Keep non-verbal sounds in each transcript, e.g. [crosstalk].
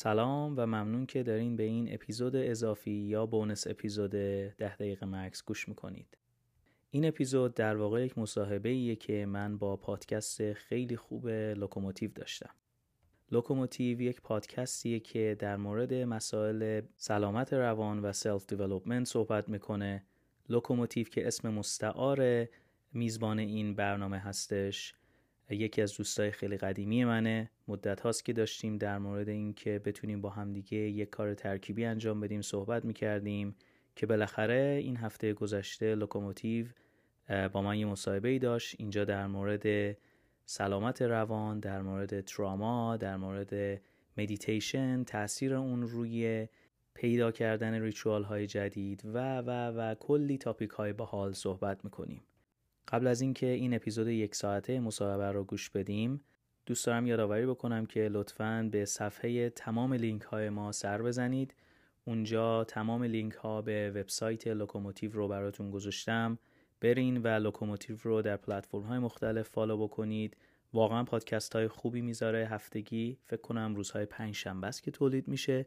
سلام و ممنون که دارین به این اپیزود اضافی یا bonus episode ده دقیقه مکث گوش می‌کنید. این اپیزود در واقع یک مصاحبه ایه که من با پادکست خیلی خوب لوکوموتیو داشتم. لوکوموتیو یک پادکستیه که در مورد مسائل سلامت روان و self development صحبت می‌کنه. لوکوموتیو که اسم مستعار میزبان این برنامه هستش یکی از دوستای خیلی قدیمی منه. مدت هاست که داشتیم در مورد اینکه بتونیم با همدیگه یک کار ترکیبی انجام بدیم صحبت می‌کردیم که بالاخره این هفته گذشته لوکوموتیو با من یه مصاحبه ای داشت. اینجا در مورد سلامت روان در مورد تراما در مورد مدیتیشن تاثیر اون روی پیدا کردن ritual های جدید و و و کلی topic های باحال صحبت می‌کنیم. قبل از اینکه این اپیزود یک ساعته مصاحبه رو گوش بدیم دوست دارم یادآوری بکنم که لطفاً به صفحه تمام لینک های ما سر بزنید. اونجا تمام لینک ها به وبسایت لوکوموتیو رو براتون گذاشتم. برین و لوکوموتیو رو در پلتفرم های مختلف follow بکنید. واقعا پادکست های خوبی می‌ذاره هفتگی. فکر کنم روزهای پنج شنبه است که تولید میشه.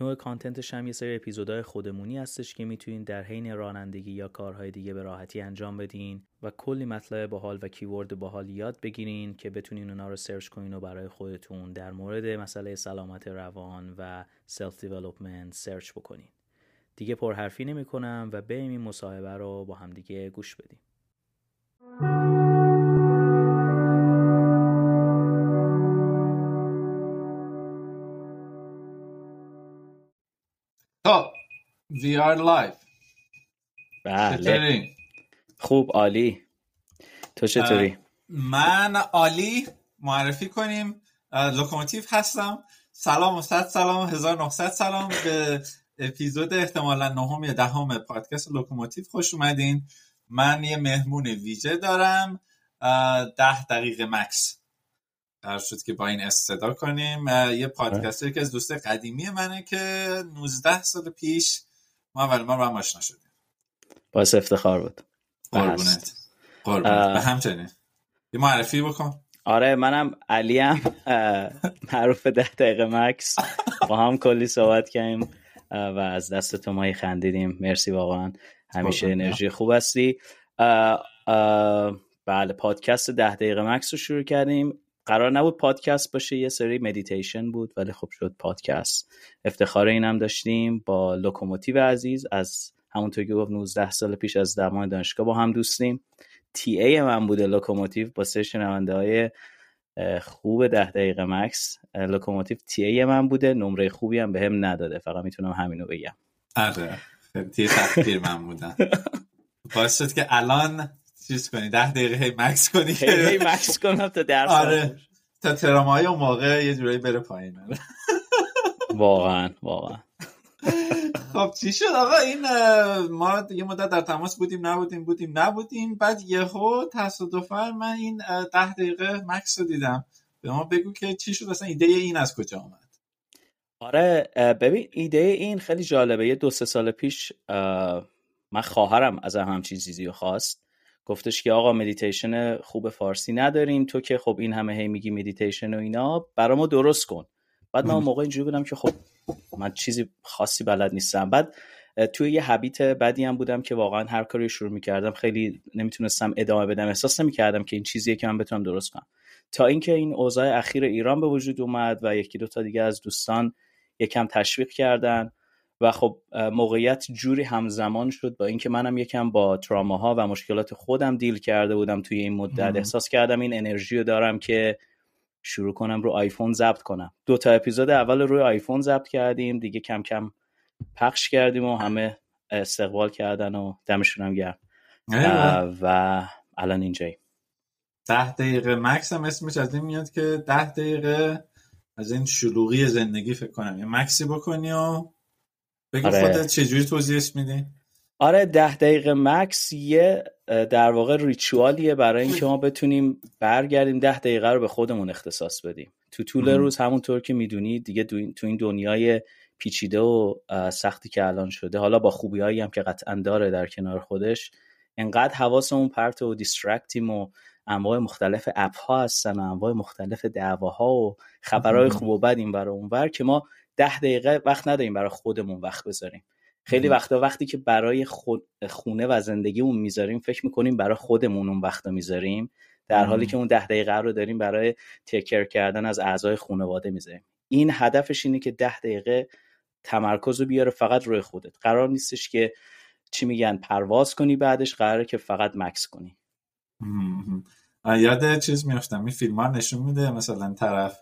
نوع content ش هم یه سری اپیزودهای خودمونی هستش که می‌تونید در حین رانندگی یا کارهای دیگه به راحتی انجام بدین و کلی مطلب باحال و keyword باحال یاد بگیرین که بتونین اونا رو سرچ کنین و برای خودتون در مورد مسئله سلامت روان و self development سرچ بکنین. دیگه پرحرفی نمی کنم و بریم این مصاحبه رو با همدیگه گوش بدیم. We are live بله خوب عالی. تو چطوری؟ من عالی. معرفی کنیم. لوکوموتیو هستم. سلام و صد سلام 1900 سلام. به اپیزود احتمالا نهم یا دهم پادکست لوکوموتیو خوش اومدین. من یه مهمون ویژه دارم. ده دقیقه مکث. قرار شد که با این استارت کنیم. یه پادکست که از دوست قدیمی منه که 19 سال پیش ما اول ما با هم آشنا شدیم باعث افتخار بود. قربونت. قربونت. به همچنین. یه معرفی بکن. آره منم علیم. معروف ده دقیقه مکث. با هم کلی صحبت کردیم. و از دست تو ما خندیدیم. مرسی واقعا. همیشه انرژی خوب هستی. بله پادکست ده دقیقه مکث رو شروع کردیم. قرار نبود پادکست باشه یه سری مدیتیشن بود ولی خب شد پادکست. افتخار اینم داشتیم با لوکوموتیو عزیز از همونطور که گفت 19 سال پیش از دوران دانشگاه با هم دوستیم. TA من بوده لوکوموتیو با سه شنونده های خوب ده دقیقه مکث. لوکوموتیو TA من بوده نمره خوبی هم به هم نداده. فقط می‌تونم همینو بگم. آره. خیلی تقدیر من بودن. باعث شد که الان چیز کنی؟ ده دقیقه هی مکث کنی. هی مکث کنم تا درس آره. تا ترامای اون موقع یه جورایی بره پایین. واقعا واقعا. خب چی شد آقا؟ این ما یه مدت در تماس بودیم نبودیم بودیم نبودیم. بعد یهو تصادفا من این ده دقیقه مکث رو دیدم. به ما بگو که چی شد؟ اصلا ایده این از کجا آمد آره ببین ایده این خیلی جالبه. یه دو سه سال پیش من خواهرم از هم همچین چیزی رو خواست. گفتش که آقا مدیتیشن خوب فارسی نداریم تو که خب این همه هی میگی مدیتیشن و اینا برا ما درست کن. بعد من اون موقع اینجوری بودم که خب من چیزی خاصی بلد نیستم. بعد توی یه حبیت بدی هم بودم که واقعا هر کاری شروع می‌کردم. خیلی نمی‌تونستم ادامه بدم. احساس نمی‌کردم که این چیزیه که من بتونم درست کنم. تا اینکه این اوضاع اخیر ایران به وجود اومد و یکی دو تا دیگه از دوستان یکم تشویق کردن. و خب موقعیت جوری همزمان شد با اینکه منم یکم با تراماها و مشکلات خودم دیل کرده بودم توی این مدت. احساس کردم این انرژی رو دارم که شروع کنم رو آیفون ضبط کنم. دو تا اپیزود اول روی آیفون ضبط کردیم دیگه کم کم پخش کردیم و همه استقبال کردن و دمشون هم گرم و الان اینجایی ده دقیقه مکس هم اسمش از این میاد که ده دقیقه از این شلوغی زندگی فکر کنم. یه مکسی بکنی و بگو آره. خودت چجوری توضیحش میدی؟ آره ده دقیقه مکس یه در واقع ریچوالیه برای اینکه ما بتونیم برگردیم ده دقیقه رو به خودمون اختصاص بدیم تو طول روز همونطور که می‌دونی دیگه تو این دنیای پیچیده و سختی که الان شده حالا با خوبی هایی هم که قطعا داره در کنار خودش انقدر حواسمون پرت و دیسترکتیم و انواع مختلف اپ ها هستن و انواع مختلف دعواها و خبرهای خوب و بد این برای اونور که ما ده دقیقه وقت نداریم برای خودمون وقت بذاریم. خیلی وقتا وقتی که برای خود خونه و زندگیمون می‌ذاریم فکر می‌کنیم برای خودمون اون وقت می‌ذاریم. در حالی که اون ده دقیقه رو داریم برای تکر کردن از اعضای خانواده می‌ذاریم. این هدفش اینه که ده دقیقه تمرکز رو بیاره فقط روی خودت. قرار نیستش که چی میگن پرواز کنی بعدش قراره که فقط مکس کنی. یاد چیز میفتم این فیلم ها نشون میده مثلا طرف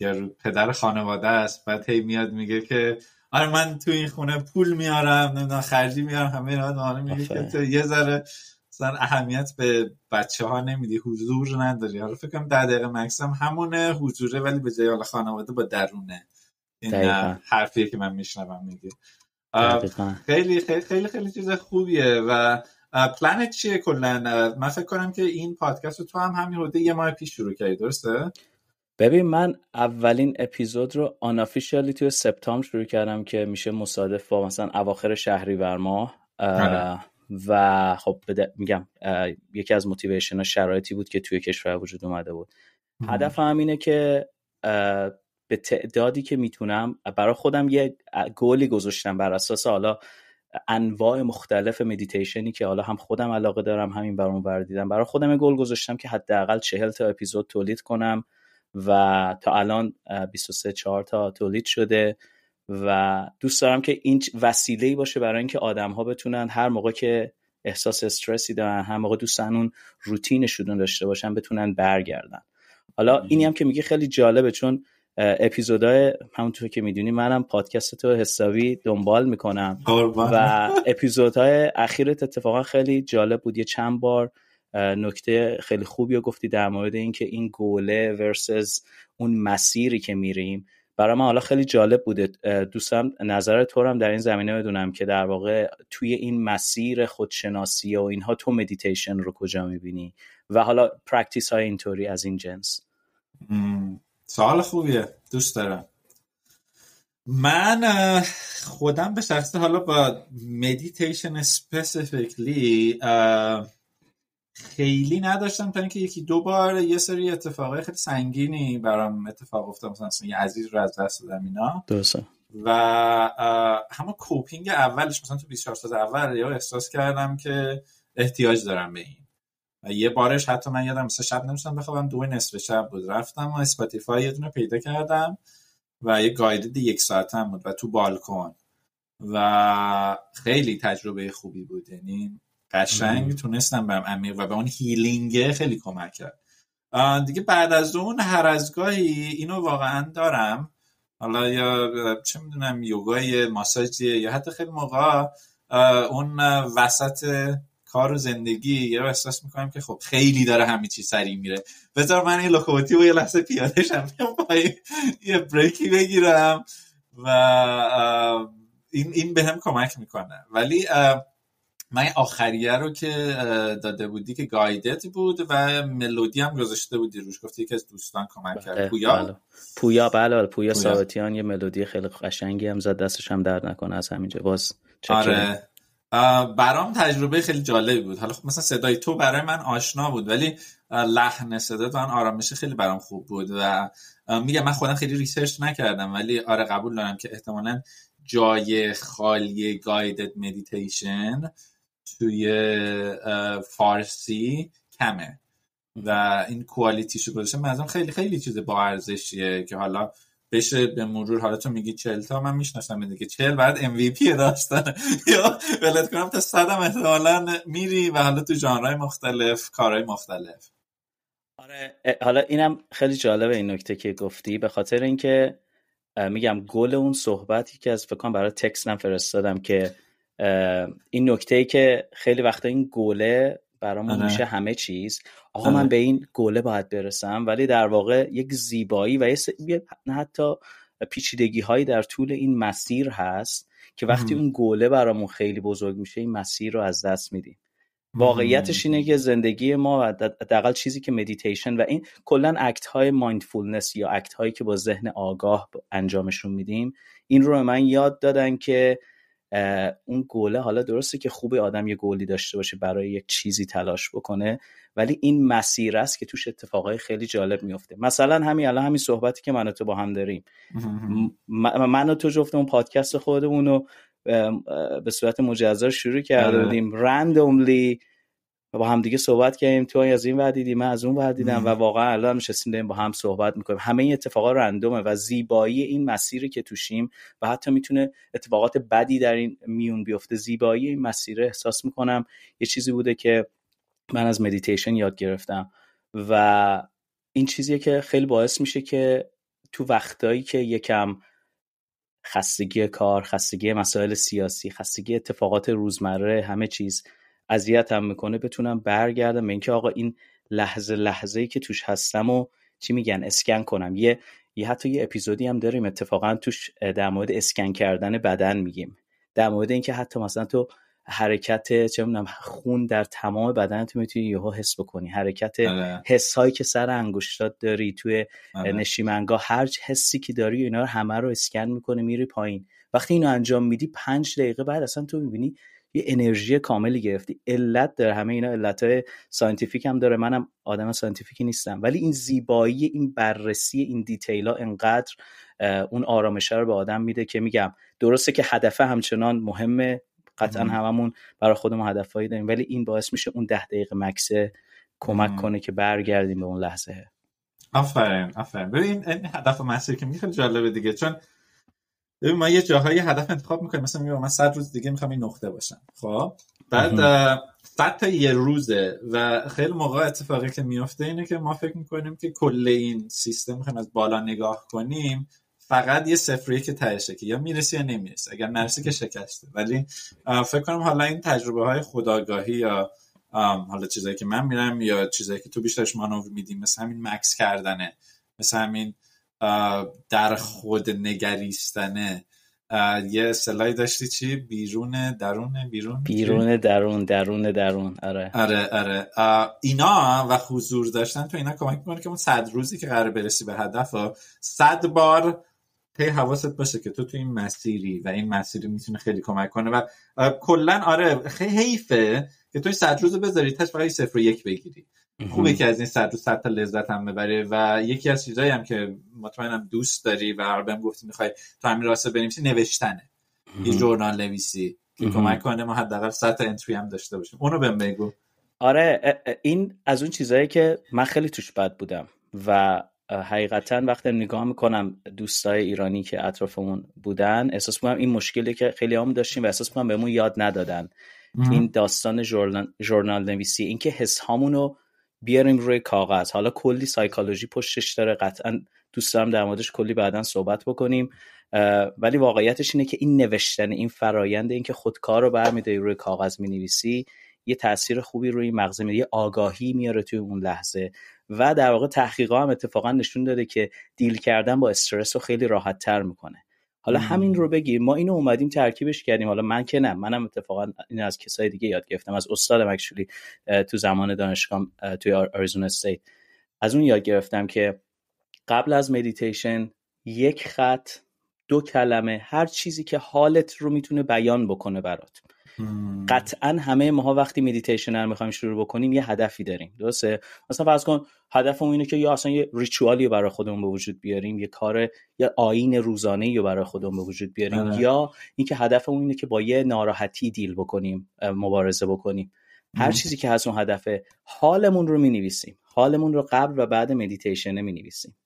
یا پدر خانواده است. بعد هی میاد میگه که آره من تو این خونه پول میارم نمی‌دونم خرجی میارم همه اینا میگه که تو یه ذره مثلا اهمیت به بچه ها نمیدی حضور نداری. حالا فکر کنم در دقیقه مکسم همونه حضوره ولی به جای خانواده با درونه. این حرفیه که من میشنوم میگه. خیلی خیلی خیلی خیلی چیز خوبیه و پلنت چیه کلا؟ من فکر کنم که این پادکست رو تو هم همین حدود یه ماه پیش شروع کردی درسته؟ ببین من اولین اپیزود رو آنافیشیالی توی سپتامبر شروع کردم که میشه مصادف با مثلا اواخر شهریور ماه آره. و خب میگم یکی از motivation ها شرایطی بود که توی کشور وجود اومده بود. هدف هم اینه که به تعدادی که می‌تونم برای خودم یه گولی گذاشتم بر اساس حالا انواع مختلف مدیتیشنی که حالا هم خودم علاقه دارم همین برام بر دیدم. برای خودم گل گذاشتم که حداقل چهل تا اپیزود تولید کنم. و تا الان 23 4 تا تولید شده و دوست دارم که این وسیله باشه برای اینکه آدم ها بتونن هر موقع که احساس استرسی دارن هر موقع دوستن اون روتینشون داشته باشن بتونن برگردن. حالا اینی هم که میگه خیلی جالبه چون اپیزودهای همونطور که می‌دونی منم پادکست تو حسابی دنبال می‌کنم و اپیزودهای اخیرت اتفاقا خیلی جالب بود. یه چند بار نکته خیلی خوبی رو گفتی در مورد اینکه این گوله ورسز اون مسیری که میریم. برای من حالا خیلی جالب بوده. دوستم نظر تو هم در این زمینه بدونم که در واقع توی این مسیر خودشناسی و اینها تو مدیتیشن رو کجا می‌بینی؟ و حالا practice های اینطوری از این جنس. سوال خوبیه. دوست دارم. من خودم به شخصه حالا با مدیتیشن specifically خیلی نداشتم تا اینکه یکی دو بار یه سری اتفاقای خیلی سنگینی برام اتفاق افتاد. مثلا یه عزیز رو از دست دادم اینا. درسته. و همه coping اولش مثلا تو 24 ساعت اول یا احساس کردم که احتیاج دارم به این. و یه بارش حتی من یادم مثلا شب نمی‌تونستم بخوابم دو نصف شب بود. رفتم و Spotify یه دونه پیدا کردم و یه guided یک ساعتم بود و تو بالکن. و خیلی تجربه خوبی بود. یعنی قشنگ تونستم برم عمیق و به اون هیلینگه خیلی کمک کرد. دیگه بعد از اون هر از گاهی اینو واقعا دارم. حالا یا چه می‌دونم یوگای ماساژی یا حتی خیلی موقع اون وسط کار و زندگی یه رو احساس می‌کنم که خب خیلی داره همه چی سریع میره. بذار من این لوکوموتیو یه لحظه پیاده شم یه بریکی بگیرم و این این به هم کمک می‌کنه. ولی من آخریه رو که داده بودی که گایدت بود و ملودی هم گذاشته بودی روش. گفتی یکی از دوستان کمک کرد. بله، پویا؟ بله. پویا بله بله. پویا ثابتیان یه ملودی خیلی قشنگی هم زد. دستش هم درد نکنه از همینجا. باز آره. برام تجربه خیلی جالبی بود. حالا خب مثلا صدای تو برای من آشنا بود ولی لحن صدا تو آرامش خیلی برام خوب بود و میگم من خودم خیلی research نکردم ولی آره قبول دارم که احتمالا جای خالی guided meditation توی فارسی کمه و این quality شو گذاشته منظورم خیلی خیلی چیز با ارزشیه که حالا بشه به مرور حالا تو میگی 40 تا من می‌شناسم دیگه 40 بعد MVP داستان [laughs] یا ولت کنم تا صدم احتمالا میری و حالا تو ژانرهای مختلف کارهای مختلف. آره حالا اینم خیلی جالبه این نکته که گفتی. به خاطر اینکه میگم گل اون صحبتی که از فکر برای تکستم فرستادم که این نکته ای که خیلی وقتا این گله برامون آره. میشه همه چیز آقا من آره. به این گله باید برسم ولی در واقع یک زیبایی و یه حتی پیچیدگی هایی در طول این مسیر هست که وقتی اون گله برامون خیلی بزرگ میشه این مسیر رو از دست میدیم واقعیتش اینه که زندگی ما و حداقل چیزی که مدیتیشن و این کلا act های mindfulness یا act هایی که با ذهن آگاه انجامشون میدیم این رو من یاد دادن که اون گله حالا درسته که خوبه آدم یه گولی داشته باشه برای یک چیزی تلاش بکنه ولی این مسیر است که توش اتفاقای خیلی جالب میفته مثلا همین الان همین صحبتی که من و تو با هم داریم. من و تو جفتمون پادکست خودمون رو به صورت مجزا شروع کرده. بودیم randomly با هم دیگه صحبت کردیم. تو از این ور دیدی من از اون ور دیدم و واقعا الان نشستیم داریم با هم صحبت می‌کنیم. همه این اتفاقات random ه و زیبایی این مسیری که توشیم و حتی می‌تونه اتفاقات بدی در این میون بیفته. زیبایی این مسیر احساس می‌کنم یه چیزی بوده که من از مدیتیشن یاد گرفتم و این چیزیه که خیلی باعث میشه که تو وقتایی که یکم خستگی کار خستگی مسائل سیاسی خستگی اتفاقات روزمره همه چیز اذیتم می‌کنه بتونم برگردم به اینکه آقا این لحظه لحظه ای که توش هستم و چی میگن اسکن کنم یه یه حتی یه اپیزودی هم داریم اتفاقا توش در مورد اسکن کردن بدن میگیم در مورد اینکه حتی مثلا تو حرکت چه می‌دونم خون در تمام بدن تو می‌تونی یهو حس بکنی حرکت آره. حس هایی که سر انگشتات داری توی آره. نشیمنگاه هر حسی که داری اینا رو همه رو اسکن می‌کنه میری پایین وقتی اینو انجام میدی پنج دقیقه بعد اصلا تو می‌بینی یه انرژی کاملی گرفتی. علت داره. همه اینا علت های scientific هم داره. منم آدم scientific ی نیستم. ولی این زیبایی این بررسی این detail ها انقدر اون آرامش رو به آدم میده که میگم درسته که هدفه همچنان مهمه. قطعا هممون برای خودمون هدفهایی داریم. ولی این باعث میشه اون ده دقیقه مکثه کمک کنه که برگردیم به اون لحظه. آفرین آفرین. ببین این هدف مسیر که خیلی جالبه دیگه. چون ببین ما یه جاهای هدف انتخاب می‌کنیم مثلا میگم من 100 روز دیگه می‌خوام این نقطه باشم. خب؟ بعد 100 تا یه روزه. و خیلی موقع اتفاقی که میفته اینه که ما فکر می‌کنیم که کل این سیستم می‌خوایم از بالا نگاه کنیم فقط یه صفری که تهشه که یا می‌رسی یا نمی‌رسی اگر نرسی که شکسته. ولی فکر کنم حالا این تجربه های خداگاهی یا حالا چیزایی که من میرم یا چیزایی که تو بیشترش مانور میدیم مثل همین مکس کردنه. مثل همین در خود نگریستنه. یه اصطلاحی داشتی چی؟ بیرون درون بیرون؟ بیرون درون درون درون آره. آره آره. اینا و حضور داشتن تو اینا کمک می‌کنه که اون صد روزی که قرار برسی به هدف صد بار هی حواست باشه که تو تو این مسیری و این مسیری می‌تونه خیلی کمک کنه و کلا آره خیلی حیفه که تو این صد روز بذاری تاش فقط صفر و یک بگیری. خوبه که از این صد روز صد تا لذت هم ببره و یکی از چیزایی هم که مطمئنم دوست داری و بهم گفتی می‌خوای تو همین راسته بنویسی نوشتنه. یه جورنال نویسی که کمک کنه ما حداقل صد تا انتری هم داشته باشیم. اونو بهم بگو. آره این از اون چیزایی که من خیلی توش بد بودم و حقیقتا وقتی نگاه می‌کنم دوستای ایرانی که اطرافمون بودن احساس می‌کنم این مشکلی که خیلی هم داشتیم و احساس می‌کنم بهمون یاد ندادن. این داستان ژورنال نویسی اینکه حس رو بیاریم روی کاغذ. حالا کلی سایکولوژی پشتش داره. قطعا دوست دارم در موردش کلی بعدا صحبت بکنیم. ولی واقعیتش اینه که این نوشتن این فرایند اینکه خودکار رو برمیداری روی کاغذ می‌نویسی یه تاثیر خوبی روی مغز میده. یه آگاهی میاره توی اون لحظه. و در واقع تحقیقات هم اتفاقا نشون داده که deal کردن با استرس رو خیلی راحت تر می‌کنه. حالا همین رو بگیر ما اینو اومدیم ترکیبش کردیم. حالا من که نه. منم اتفاقا این از کسای دیگه یاد گرفتم. از استادم actually تو زمان دانشگاه توی Arizona State. از اون یاد گرفتم که قبل از مدیتیشن یک خط دو کلمه هر چیزی که حالت رو می‌تونه بیان بکنه برات. قطعا همه ماها وقتی مدیتیشن رو می‌خوایم شروع بکنیم یه هدفی داریم. درسته؟ مثلا فرض کن هدفمون اینه که یا اصلا یه ritual ی رو برای خودمون به وجود بیاریم یه کار یا آیین روزانه رو برای خودمون به وجود بیاریم آه. یا اینکه هدفمون اینه که با یه ناراحتی deal بکنیم مبارزه بکنیم. هر چیزی که هست اون هدفه حالمون رو می‌نویسیم. حالمون رو قبل و بعد مدیتیشن می‌نویسیم.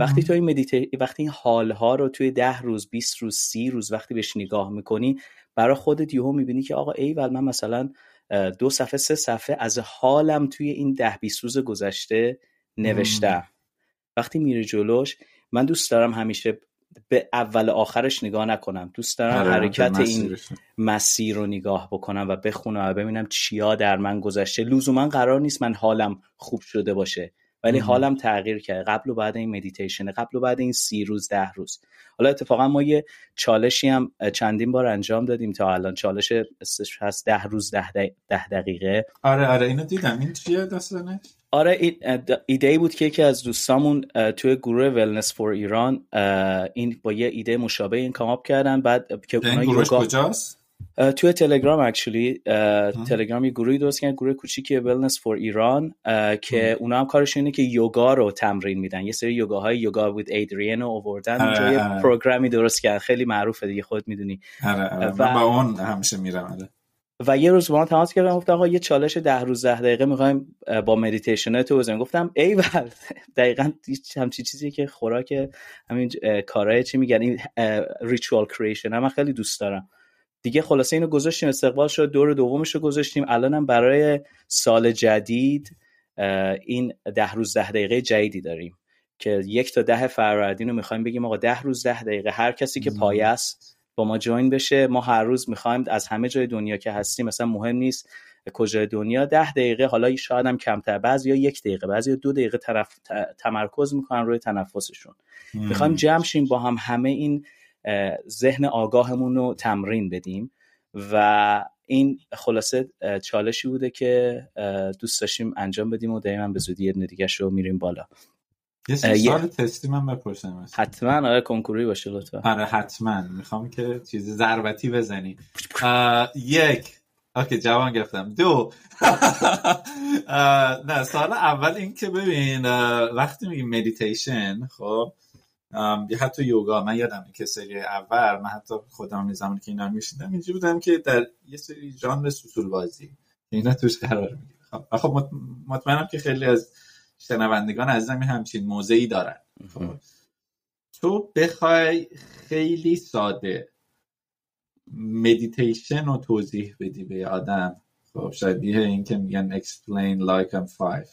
وقتی تو این مدیتی... وقتی این حالها رو توی ده روز 20 روز سی روز وقتی بهش نگاه می‌کنی برای خودت یهو می‌بینی که آقا ای من مثلا دو صفحه سه صفحه از حالم توی این ده 20 روز گذشته نوشتم. وقتی میره جلوش من دوست دارم همیشه به اول آخرش نگاه نکنم. دوست دارم آره، حرکت این مسیر رو نگاه بکنم و بخونم و ببینم چیا در من گذشته. لزوما قرار نیست من حالم خوب شده باشه. ولی حالم تغییر کرده قبل و بعد این مدیتیشن قبل و بعد این سی روز ده روز. حالا اتفاقا ما یه چالشی هم چندین بار انجام دادیم تا الان. چالش هست ده روز ده, ده, دقیقه. آره آره اینو دیدم. این چیه داستانش آره ایده بود که یکی از دوستامون توی گروه ولنس فور ایران این با یه ایده مشابه این کاماپ کردن. بعد که گروه کجاست؟ توی تلگرام اکچولی تلگرام یه گروهی درست کردن گروه کوچیکی ولنس فور ایران که اونا هم کارش اینه که یوگا رو تمرین میدن. یه سری یوگاهای یوگا وید ایدرین رو آوردن آره، یه آره. پروگرامی درست کردن خیلی معروفه دیگه خود می‌دونی. آره، و... با اون همیشه میرم و یه روز با من تماس کردم گفتم آقا یه چالش ده روز ده دقیقه می‌خوایم با مدیتیشن تو بزنیم. گفتم ای ول. [laughs] دقیقا همچی چیزی که خوراک همین کارهای چی میگن؟ این ritual creation هم من خیلی دوست دارم. دیگه خلاصه اینو گذاشتیم استقبال شد دور دومش رو گذاشتیم. الانم برای سال جدید این ده روز ده دقیقه جدیدی داریم که یک تا ده فروردین رو می‌خوایم بگیم آقا ده روز ده دقیقه هر کسی که پایه است با ما join بشه. ما هر روز می‌خوایم از همه جای دنیا که هستیم مثلا مهم نیست کجای دنیا ده دقیقه حالا شاید هم کمتر بعضی یا یک دقیقه بعضی یا دو دقیقه طرف تمرکز می‌کنن روی تنفسشون. می‌خوایم جمع شیم با هم همه این ذهن آگاهمون رو تمرین بدیم. و این خلاصه چالشی بوده که دوست داشتیم انجام بدیم و دائما به زودی یه دیگه رو میریم بالا. یه سال تستی من بپرسم حتما آره کنکوری باشه لطفا. آره حتما. می‌خوام که چیز ضربتی بزنی. [laughs] یک. OK جوان گرفتم. دو. [laughs] نه سوال اول این که ببین وقتی میگیم مدیتیشن خب یا حتی یوگا من یادمه که سری اول من حتی خودم زمانی که اینا میشنیدم اینجا بودم که در یه سری ژانر سوسول بازی اینا توش قرار می‌گیره. خب خب مطمئنم که خیلی از شنوندگان عزیزم همچین موضعی دارن. خب تو بخوای خیلی ساده مدیتیشن رو توضیح بدی به آدم. خب شبیه این که میگن explain like I'm five.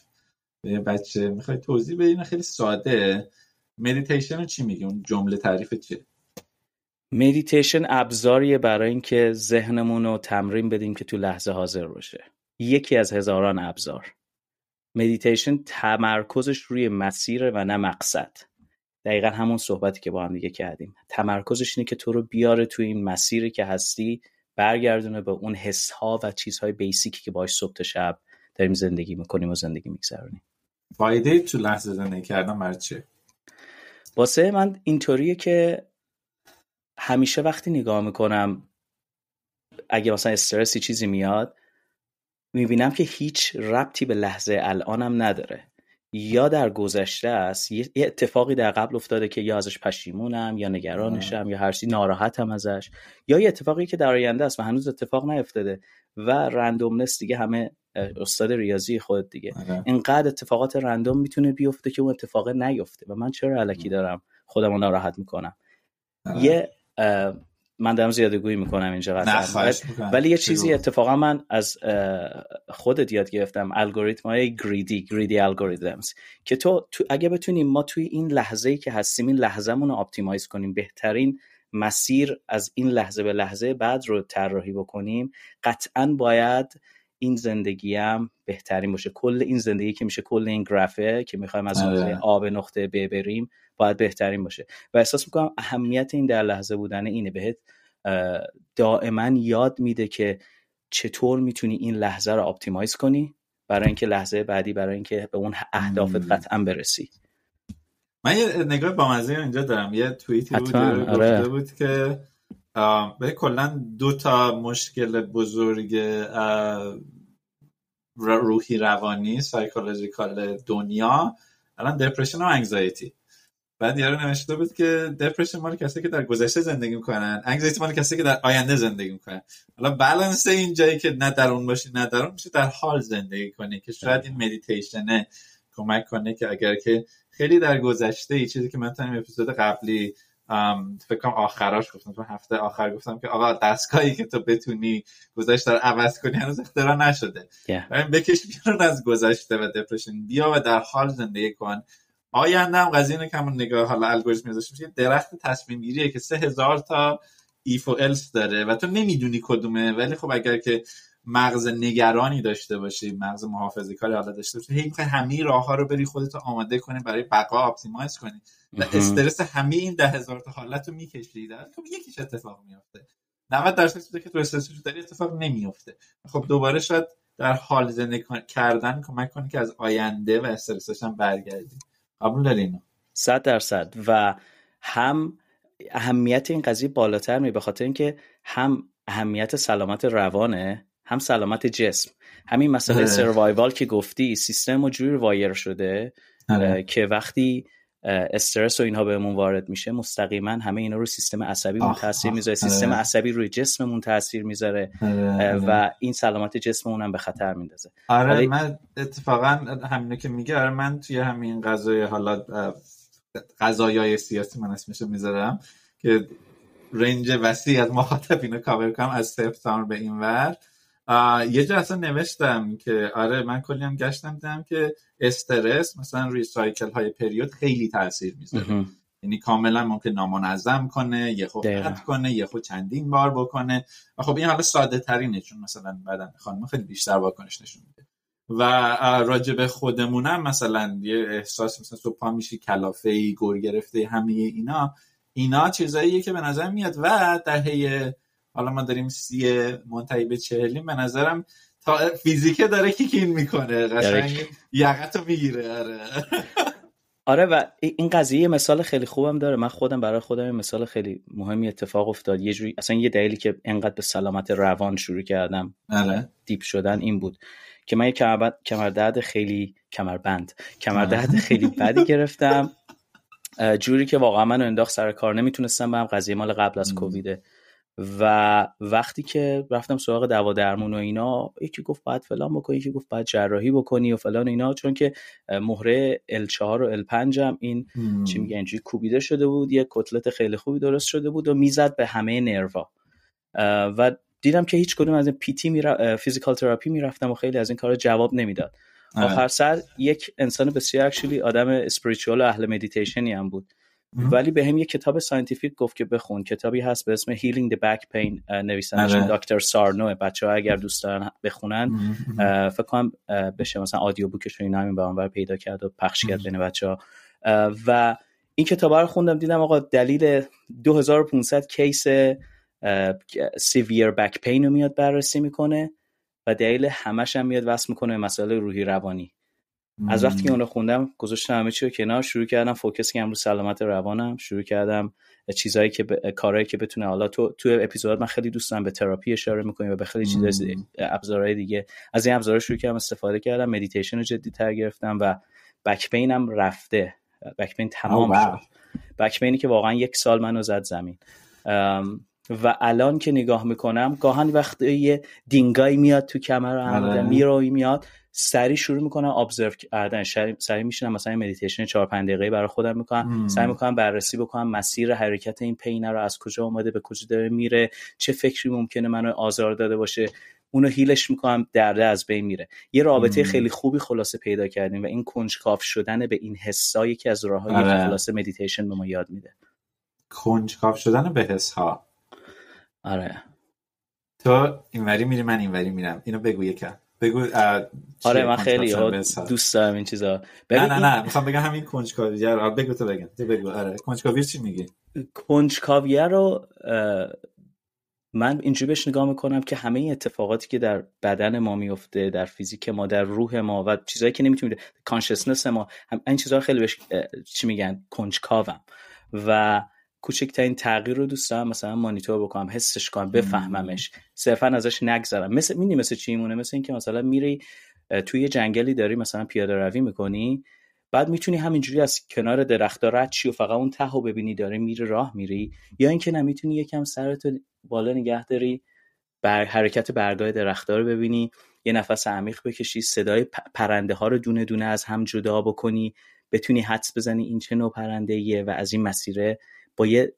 به بچه می‌خوای توضیح بدی خیلی ساده. مدیتیشن چی میگی؟ اون جمله تعریف چیه؟ مدیتیشن ابزاریه برای اینکه ذهنمون رو تمرین بدیم که تو لحظه حاضر باشه. یکی از هزاران ابزار. مدیتیشن تمرکزش روی مسیر و نه مقصد. دقیقا همون صحبتی که با هم دیگه کردیم. تمرکزش اینه که تو رو بیاره تو این مسیری که هستی برگردونه به اون حس ها و چیزهای بیسیکی که باش صبح شب داریم زندگی می‌کنیم و زندگی میگذرونیم. فایده تو لحظه زندگی کردن برای واسه من اینطوریه که همیشه وقتی نگاه می‌کنم اگه مثلا استرسی چیزی میاد می‌بینم که هیچ ربطی به لحظه الانم نداره. یا در گذشته است یه اتفاقی در قبل افتاده که یا ازش پشیمونم یا نگرانشم یا هر چیزی ناراحتم ازش. یا یه اتفاقی که در آینده است و هنوز اتفاق نیفتاده و رندومنس دیگه همه استاد ریاضی خود دیگه. آره. اینقدر اتفاقات رندوم می‌تونه بیفته که اون اتفاق نیفته و من چرا علکی دارم خودم رو ناراحت می‌کنم. آره. یه من دارم زیاده گویی می‌کنم اینجا ولی یه چیزی اتفاقا من از خودت یاد گرفتم الگوریتم های گریدی گریدی الگوریتمز که تو, تو اگه بتونیم ما توی این لحظه ای که هستیم این لحظهمون رو آپتیمایز کنیم بهترین مسیر از این لحظه به لحظه بعد رو طراحی بکنیم قطعا باید این زندگی هم بهترین باشه. کل این زندگی که میشه کل این گرافه که می‌خوایم از آره. آب نقطه ببریم باید بهترین باشه. و احساس می‌کنم اهمیت این در لحظه بودن اینه. بهت دائما یاد میده که چطور می‌تونی این لحظه رو optimize کنی برای اینکه لحظه بعدی برای اینکه به اون اهدافت قطعا برسی. من یه نگاه با مزه اینجا دارم. یه توییتی بود آره. بود که به کلا دو تا مشکل بزرگ روحی روانی psychological دنیا الان دپرشن و انگزایتی بعد یارو نوشته بود که دپرشن مال کسی که در گذشته زندگی می‌کنن انگزایتی مال کسی که در آینده زندگی می‌کنن. حالا بالانس این جایی که نه در اون باشی نه در اون میشه در حال زندگی کنی که شاید این مدیتیشنه کمک کنه که اگر که خیلی در گذشته ای چیزی که من تا اپیزود قبلی فکر کنم آخراش گفتم تو هفته آخر گفتم که آقا دستگاهی که تو بتونی گذشته رو عوض کنی هنوز اختراع نشده. Yeah. بکش بیرون از گذشته و دپرشن بیا و در حال زندگی کن. آینده هم قضیه اینه که همون نگاه حالا الگوریتم میشه درخت تصمیم گیریه که سه هزار تا if و else داره و تو نمی‌دونی کدومه. ولی خب اگر که مغز نگرانی داشته باشی مغز محافظه کاری حالا داشته باشی. هی می‌خوای همه راه ها رو بری خودت آماده کنی برای بقا optimize کنی. و استرس همه این ده هزار تا حالت رو می‌کشی. خب یکیش اتفاق میفته 90 درصد که تو استرس داری اتفاق نمیفته خب دوباره شاید در حال زندگی کردن کمک کنه که از آینده و استرسش هم برگردی. قبول داری اینو؟ صد درصد. و هم اهمیت این قضیه بالاتر می به خاطر اینکه هم اهمیت سلامت روانه. هم سلامت جسم همین مسئله سروایوال که گفتی سیستم و جوری وایر شده آره. که وقتی استرس و اینها بهمون وارد میشه مستقیما همه اینا رو سیستم عصبیمون تاثیر می‌ذاره سیستم آره. عصبی روی جسممون تاثیر می‌ذاره آره، آره. و این سلامت جسممون هم به خطر میندازه آره من اتفاقا همینو که میگه آره من توی همین غذای حالا غذایای سیاسی من اسمش می‌ذارم که رنج وسیع از مخاطبینو کاور کنم از سپتامبر به این ور یه جا اصلا نوشتم که آره من کلی هم گشتم دیدم که استرس مثلا روی سایکل های پریود خیلی تاثیر می‌ذاره. یعنی کاملا ممکن نامنظم کنه یه خود قطع کنه یه خود چندین بار بکنه. و خب این حالا ساده ترینه چون مثلا بدن خانم خیلی بیشتر واکنش نشون میده. و راجب خودمونم مثلا یه احساس مثلا صبح پا میشی کلافه ای گور گرفته همه اینا. اینا چیزاییه که به نظر میاد و دهه حالا ما داریم سی منتهی به چهلیم. به نظرم تا فیزیکه داره کیکین می‌کنه. قشنگ یقتو می‌گیره. آره. آره و این قضیه مثال خیلی خوبم داره. من خودم برای خودم مثال خیلی مهمی اتفاق افتاد. یه جوری اصلا یه دلیلی که انقدر به سلامت روان شروع کردم آره. دیپ شدن این بود که من یه کمر خیلی کمربند. کمر خیلی بدی گرفتم. جوری که واقعا منو انداخت سر کار. نمی‌تونستم هم قضیه مال قبل از کوویده. و وقتی که رفتم سراغ دوا درمون و اینا یکی گفت باید فلان بکنی یکی گفت باید جراحی بکنی و فلان اینا. چون که مهره L4 و L5 هم این چی میگن اینجوری کوبیده شده بود یه کتلت خیلی خوبی درست شده بود و می‌زد به همه نروا. و دیدم که هیچ کدوم از این PT میرا... physical therapy می‌رفتم و خیلی از این کارا جواب نمی‌داد. آره. آخر سر یک انسان بسیار actually آدم spiritual و اهل مدیتیشنی هم بود. ولی بهم یه کتاب scientific گفت که بخون. کتابی هست به اسم Healing the Back Pain نویسندش دکتر سارنو بچه ها اگر دوست دارن بخونن فکر کنم بشه. مثلا audio book ش اینا همین به پیدا کرد و پخش کرد بین بچه ها و این کتاب رو خوندم. دیدم آقا دلیل 2500 case severe back pain رو میاد بررسی می‌کنه و دلیل همش هم میاد وصل می‌کنه مسئله روحی روانی. از وقتی که اون رو خوندم گذاشتم همه چی رو کنار شروع کردم focus کردم رو سلامت روانم شروع کردم چیزایی که ب... کارهایی که بتونه حالا تو تو اپیزود من خیلی دوست دارم به تراپی اشاره می‌کنیم و به خیلی چیزای ابزارهای دیگه. از این ابزارها شروع کردم استفاده کردم مدیتیشن رو جدی تر گرفتم و back pain م رفته. back pain تمام شد. back pain ی که واقعا یک سال منو زد زمین. و الان که نگاه می‌کنم گاهاً وقتی یه دینگای میاد تو کمر آره. می‌روی میاد سری شروع می‌کنم observe کردن سری میشینم مثلا مدیتیشن 4 5 دقیقه برای خودم می‌کنم سعی می‌کنم بررسی بکنم مسیر حرکت این pain رو از کجا اومده به کجا داره میره چه فکری ممکنه منو آزار داده باشه. اونو heal ش می‌کنم درده از بین میره. یه رابطه خیلی خوبی خلاصه پیدا کردیم و این کنجکاو شدن به این حسایی که از راههای آره. خلاصه مدیتیشن به ما یاد میده. کنجکاف شدن به حس ها آره. تو اینوری میری من اینوری میرم. اینو بگو یکم. بگو آره من خیلی دوست دارم این چیزا. نه نه نه می‌خوام بگم همین کنجکاوی رو بگو تو بگم. تو بگو. آره کنجکاوی چی میگی؟ کنجکاوی رو من اینجوری بهش نگاه می‌کنم که همه اتفاقاتی که در بدن ما میفته در فیزیک ما در روح ما و چیزایی که نمی‌تونیم کانشسنس ما هم این چیزها خیلی بهش چی میگن؟ کنجکاوم. و کوچکترین تغییر رو دوست دارم مثلا مانیتور بکنم حسش کنم بفهممش. صرفا ازش نگذرم. مثل مینی مثل چی میمونه؟ مثل اینکه مثلا میری توی جنگلی داری مثلا پیاده روی می‌کنی بعد می‌تونی همینجوری از کنار درخت رد چی و فقط اون ته رو ببینی داره میره راه میری. یا اینکه نمی‌تونی یکم سرتو بالا نگه داری بر حرکت برگاه درختها رو ببینی یه نفس عمیق بکشی صدای پرنده ها رو دونه دونه از هم جدا بکنی بتونی حدس بزنی این چه نوع پرنده و از این مسیره با یه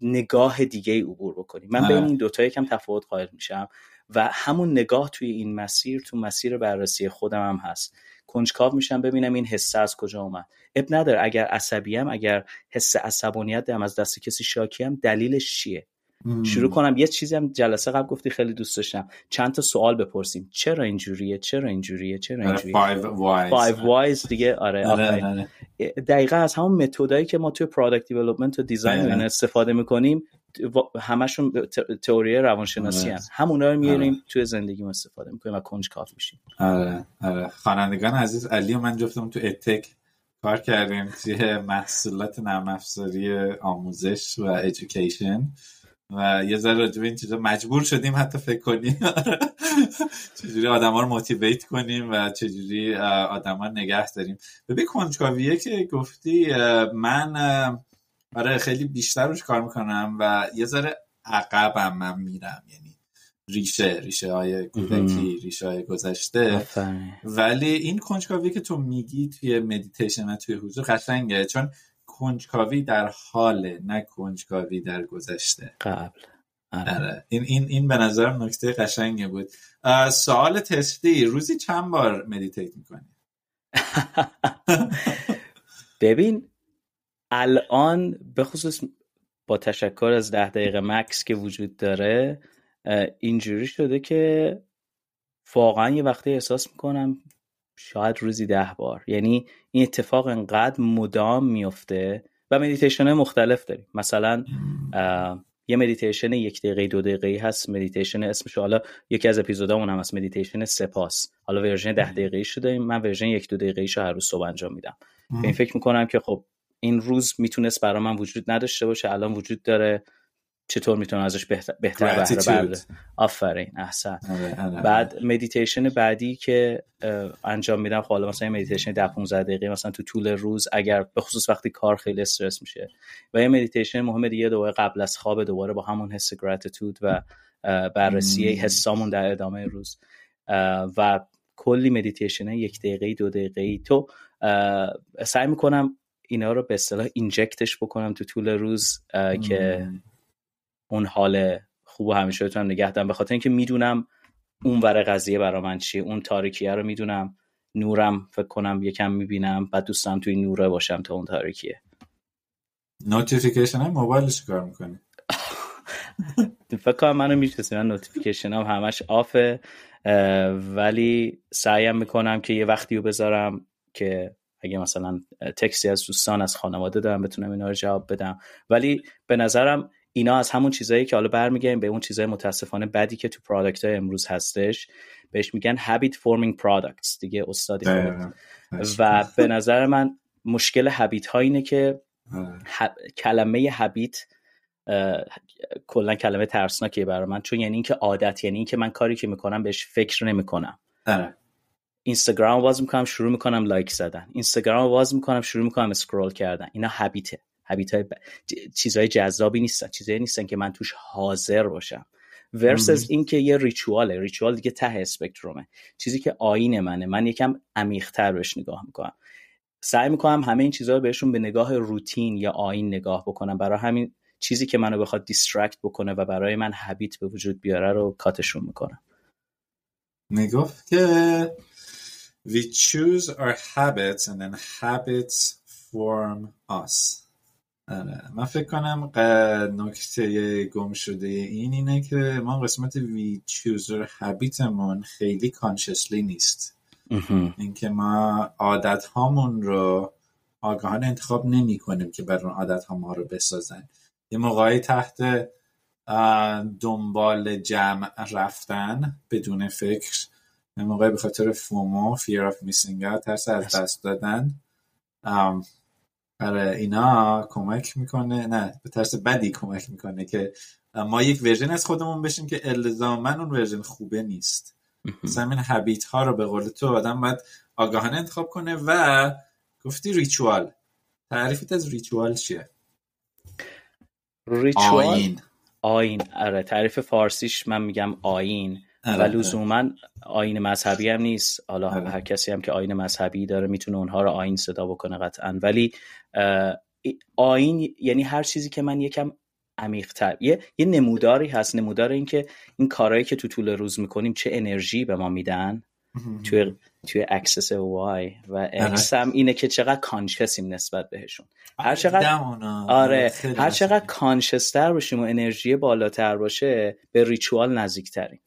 نگاه دیگه عبور بکنیم من بین این دوتا یکم تفاوت قائل میشم و همون نگاه توی این مسیر تو مسیر بررسی خودم هم هست. کنجکاو میشم ببینم این حسه از کجا اومد. عیب نداره. اگر عصبیم اگر حس عصبانیت دارم از دست کسی شاکیم دلیلش چیه؟ شروع کنم. یه چیزی هم جلسه قبل گفتی خیلی دوست داشتم. چند تا سوال بپرسیم. چرا اینجوریه؟ چرا اینجوریه؟ چرا آره، اینجوریه؟ five whys دیگه. آره, آره, آره. دقیقا از همون متدایی که ما توی product development و design آره. استفاده می‌کنیم همشون تئوری روانشناسی هم همونا رو میاریم آره. توی زندگی استفاده می‌کنیم و کنجکاو میشیم. آره آره. خوانندگان عزیز علی و من جفتمون تو EdTech کار کردیم. توی محصولات نرم افزاری آموزش و education و یه ذره راجع این چیزا مجبور شدیم حتی فکر کنیم. [laughs] چجوری آدما رو motivate کنیم و چجوری آدما نگه داریم. ببین کنجکاویه که گفتی من آره خیلی بیشتر روش کار می‌کنم و یه ذره عقبم من میرم. یعنی ریشه ریشه های کودکی ریشه های گذشته ولی این کنجکاوی که تو میگی توی مدیتیشن و توی حضور قشنگه. چون کنجکاوی در حال نه کنجکاوی در گذشته قبل آره. آره. این این این به نظرم نکته قشنگه بود سوال تستی روزی چند بار meditate می‌کنی [laughs] ببین الان به خصوص با تشکر از ده دقیقه مکث که وجود داره اینجوری شده که واقعا یه وقتی احساس می‌کنم شاید روزی ده بار. یعنی این اتفاق انقدر مدام میفته و مدیتیشن مختلف داریم. مثلا یه مدیتیشن یک دقیقه دو دقیقه هست. مدیتیشن اسمش حالا یکی از اپیزودامون هم هست. مدیتیشن سپاس. حالا version ده دقیقه شده من version یک دو دقیقه شو هر روز صبح انجام میدم. این فکر می‌کنم که خب این روز می‌تونست برای من وجود نداشته باشه. الان وجود داره. چطور می‌تونم ازش بهتر, بهتر بهره برده آفرین احسن. آره، آره، بعد آره. مدیتیشن بعدی که انجام میدم خب حالا مثلا مدیتیشن 10 15 دقیقه مثلا تو طول روز اگر به خصوص وقتی کار خیلی استرس میشه. و یه مدیتیشن مهم دیگه دوباره قبل از خواب دوباره با همون حس gratitude و بررسی حسامون در ادامه روز. و کلی مدیتیشن یک دقیقه دو دقیقه تو سعی می‌کنم اینا رو به اصطلاح inject ش بکنم تو طول روز که اون حال خوب همیشه بتونم نگه دارم. به خاطر اینکه می‌دونم اون ور قضیه برا من چیه. اون تاریکیه رو می‌دونم. نورم فکر کنم یکم می‌بینم. بعد دوست دارم توی نوره باشم تا اون تاریکیه. notification های موبایلش کار می‌کنی [laughs] فکر کنم منو میشناسی من notification هم همش off ه. ولی سعیم می‌کنم که یه وقتی رو بذارم که اگه مثلا تکسی از دوستان از خانواده دارم بتونم اینا رو جواب بدم. ولی به نظرم اینا از همون چیزهایی که حالا برمیگردیم به اون چیزهای متاسفانه بدی که تو product های امروز هستش بهش میگن habit forming products. دیگه استادی و به نظر من مشکل habit ها اینه که کلمه habit کلا کلمه ترسناکیه برای من. چون یعنی اینکه عادت یعنی اینکه من کاری که می‌کنم بهش فکر نمی‌کنم. اینستاگرام باز می‌کنم شروع می‌کنم لایک زدن. اینستاگرام باز می‌کنم شروع می‌کنم scroll کردن. اینا habit ه habit های ب... چیزهای جذابی نیستن چیزایی نیستن که من توش حاضر باشم. versus این که یه ritual ه. ritual دیگه ته spectrum ه. چیزی که آیین منه. من یکم عمیق‌تر بهش نگاه می‌کنم. سعی می‌کنم همه این چیزها رو بهشون با نگاه روتین یا آیین نگاه بکنم. برای همین چیزی که منو بخواد distract بکنه و برای من habit به وجود بیاره رو cut شون می‌کنم. می‌گفت که we choose our habits and then habits form us. آره. من فکر کنم نکته گم شده این اینه که ما قسمت we choose our habit مون خیلی consciously نیست. اینکه ما عادت هامون رو آگاهانه انتخاب نمی کنیم که بر اون عادت ها ما رو بسازن. یه موقعی تحت دنبال جمع رفتن بدون فکر یه موقعی به خاطر FOMO of missing out ترس از دست دادن آره اینا کمک می‌کنه نه به ترس بدی کمک می‌کنه که ما یک version از خودمون بشیم که الزاما اون version خوبه نیست. مثلا این هبیت ها رو به قول تو آدم باید آگاهانه انتخاب کنه و گفتی ریچوال. تعریفت از ریچوال چیه؟ ریچوال؟ آین آین آره تعریف فارسیش من میگم آین آره، و آره. لزوما آین مذهبی هم نیست. حالا آره. هر کسی هم که آین مذهبی داره می‌تونه اونها رو آین صدا بکنه قطعا. ولی آین یعنی هر چیزی که من یکم عمیقتر یه،, یه نموداری هست. نمودار این که این کارهایی که تو طول روز می‌کنیم چه انرژی به ما میدن. توی توی اکسس وای و اکس هم اینه که چقدر conscious یم نسبت بهشون. هر چقدر آره. هر چقدر conscious تر باشیم و انرژی بالاتر باشه به ritual نزدیکتریم.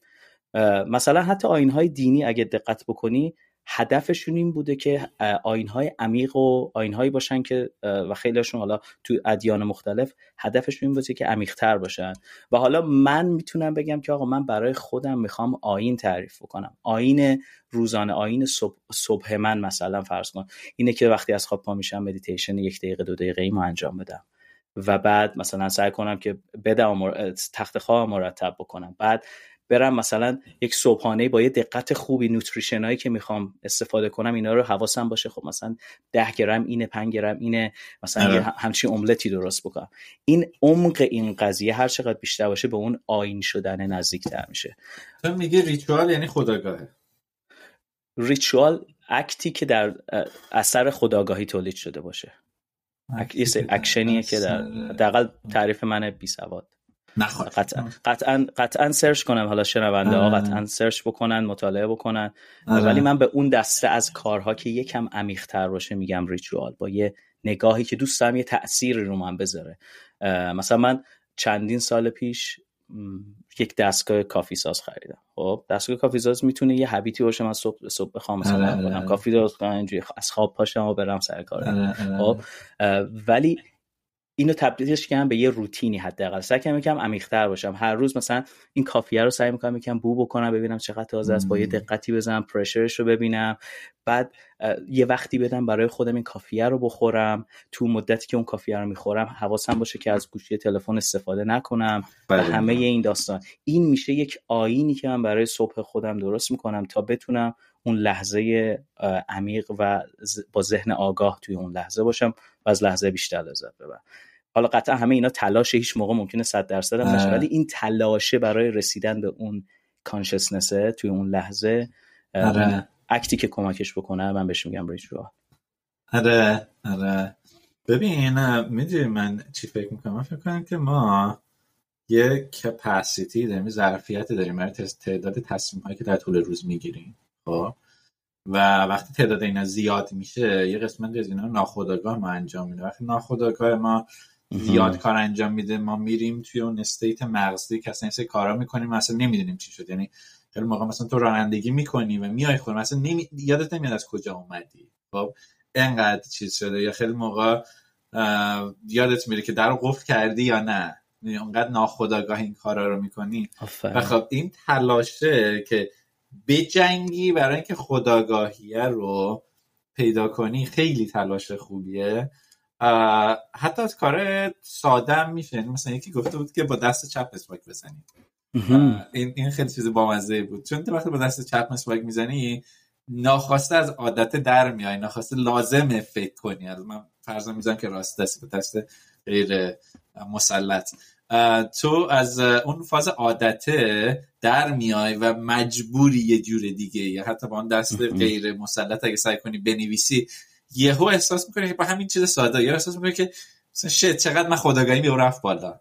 مثلا حتی آیین های دینی اگه دقت بکنی هدفشون این بوده که آیینهای عمیق و آیینهایی باشن که و خیلیشون حالا تو ادیان مختلف هدفشون این بوده که عمیقتر باشن. و حالا من می‌تونم بگم که آقا من برای خودم می‌خوام آیین تعریف کنم آیین روزانه آیین صبح, صبح من مثلا فرض کن. اینه که وقتی از خواب پا میشم مدیتیشن یک دقیقه دو دقیقه ایمو انجام بدم. و بعد مثلا سعی کنم که بعدم تخت خواب مرتب بکنم. بعد برم مثلا یک صبحانه با یه دقت خوبی nutrition هایی که می‌خوام استفاده کنم اینا رو حواسم باشه. خب مثلا ده گرم اینه 5 گرم اینه مثلا یه آره. همچین املتی درست بکنم. این عمق این قضیه هر چقدر بیشتر باشه به اون آیین شدن نزدیکتر میشه. تو میگه ritual یعنی خودآگاهه. ritual act ی که در اثر خودآگاهی تولید شده باشه. اکشنیه که در حداقل تعریف من بی سواد. قطعا. قطعا قطعا سرچ کنم حالا شنونده ها قطعا سرچ بکنن مطالعه بکنن. آره. ولی من به اون دسته از کارها که یکم عمیق‌تر باشه میگم ریچوال با یه نگاهی که دوست دارم یه تأثیری رو من بذاره. مثلا من چندین سال پیش یک دستگاه کافی ساز خریدم. خب دستگاه کافی ساز می‌تونه یه حبیتی باشه من صبح صبح بخوام مثلا آره، آره. کافی درست کنم اینجوری از خواب پاشم و برم سر کار خب ولی اینو تبدیلش کردم به یه روتینی حداقل. سعی کنم یکم عمیق‌تر باشم. هر روز مثلا این کافیه رو سعی می‌کنم یکم بو بکنم ببینم چقدر تازه است با یه دقتی بزنم پرشرش رو ببینم. بعد یه وقتی بدم برای خودم این کافیه رو بخورم. تو مدتی که اون کافیه رو می‌خورم حواسم باشه که از گوشی تلفن استفاده نکنم و بله. همه این داستان. این میشه یک آینی که من برای صبح خودم درست می‌کنم تا بتونم اون لحظه عمیق و با ذهن آگاه توی اون لحظه باشم. و از لحظه بیشتر لذت ببرم حالا قطعا همه اینا تلاش هیچ موقع ممکنه 100 درصد هم نشه ولی این تلاشه برای رسیدن به اون کانشسنسه توی اون لحظه آره. اکتی که کمکش بکنه من بهش میگم ریچوال آره آره. ببین می‌دونی من چی فکر می‌کنم؟ من فکر کنم که ما یه کپاسیتی داریم ظرفیت داریم برای تعداد تصمیم هایی که در طول روز می‌گیریم خب؟ و وقتی تعداد اینا زیاد میشه یه قسمت از اینا ناخودآگاه ما انجام میده. وقتی ناخودآگاه ما زیاد کار انجام میده ما میریم توی اون استیت مغزی که اصلا این کارا می‌کنیم مثلا نمی‌دونیم چی شد. یعنی خیلی موقع مثلا تو رانندگی می‌کنی و میای خود مثلا نمی... یادت نمیاد از کجا اومدی. خب انقدر چیز شده یا خیلی موقع یادت میره که در قفل کردی یا نه. یعنی اونقدر ناخداگاه این کارا رو می‌کنی. و خب این تلاشه که بجنگی برای اینکه خداگاهیه رو پیدا کنی خیلی تلاش خوبیه. حتی از کار ساده میشه. یعنی مثلا یکی گفته بود که با دست چپ اسواک بزنی. این این خیلی چیز بامزه بود. چون وقتی با دست چپ مسواک می‌زنی ناخواسته از عادت در میای ناخواسته لازمه فکر کنی. از من فرض می‌زنم که راست دست به دست غیر مسلط. تو از اون فاز عادته در میای و مجبوری یه جور دیگه یا حتی با اون دست غیر مسلط اگه سعی کنی بنویسی یهو احساس می‌کنی که با همین چیز ساده یا احساس می‌کنی که مثلا شت چقدر من خداگاهی می رفت بالا.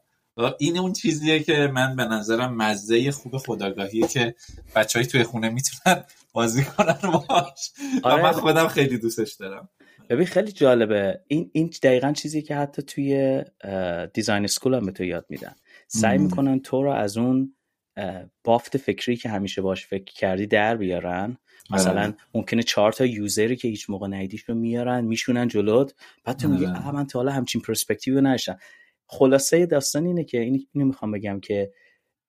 این اون چیزیه که من به نظرم مزه خوب خداگاهیه که بچه توی خونه می‌تونن بازی کنن باش. آره. من خودم خیلی دوستش دارم. ببین خیلی جالبه. این این دقیقا چیزی که حتی توی دیزاین سکول هم به تو یاد میدن. سعی می‌کنن تو رو از اون بافت فکری که همیشه باش فکر کردی در بیارن. مثلا آره. ممکنه چهار تا یوزری که هیچ موقع ندیدیش رو میارن میشونن جلوت. بعد تو میگی آره. من تا حالا همچین پرسپکتیو نشدم خلاصه داستان اینه که اینو می‌خوام بگم که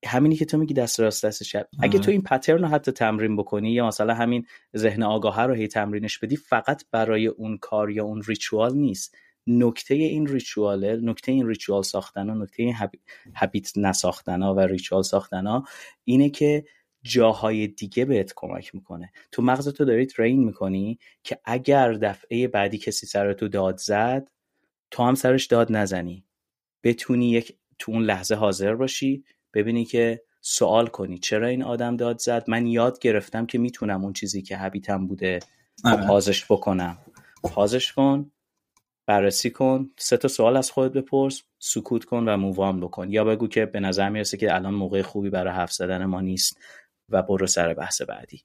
همینی که تو میگی دست راست دست چپ اگه تو این پترن رو حتی تمرین بکنی یا مثلا همین ذهن آگاه رو هی تمرینش بدی فقط برای اون کار یا اون ریچوال نیست. نکته این ریچواله نکته این ریچوال ساختن نکته این هبیت نساختن و ریچوال ساختن اینه که جاهای دیگه بهت کمک می‌کنه. تو مغزتو داری ترین می‌کنی که اگر دفعه بعدی کسی سر تو داد زد تو هم سرش داد نزنی. بتونی یک تو اون لحظه حاضر باشی. ببینی که سوال کنی. چرا این آدم داد زد؟ من یاد گرفتم که می‌تونم اون چیزی که حبیتم بوده آره. پازش بکنم. پازش کن بررسی کن سه تا سوال از خودت بپرس سکوت کن و مووام بکن. یا بگو که به نظر می‌رسه که الان موقع خوبی برای حرف زدن ما نیست. و برو سر بحث بعدی.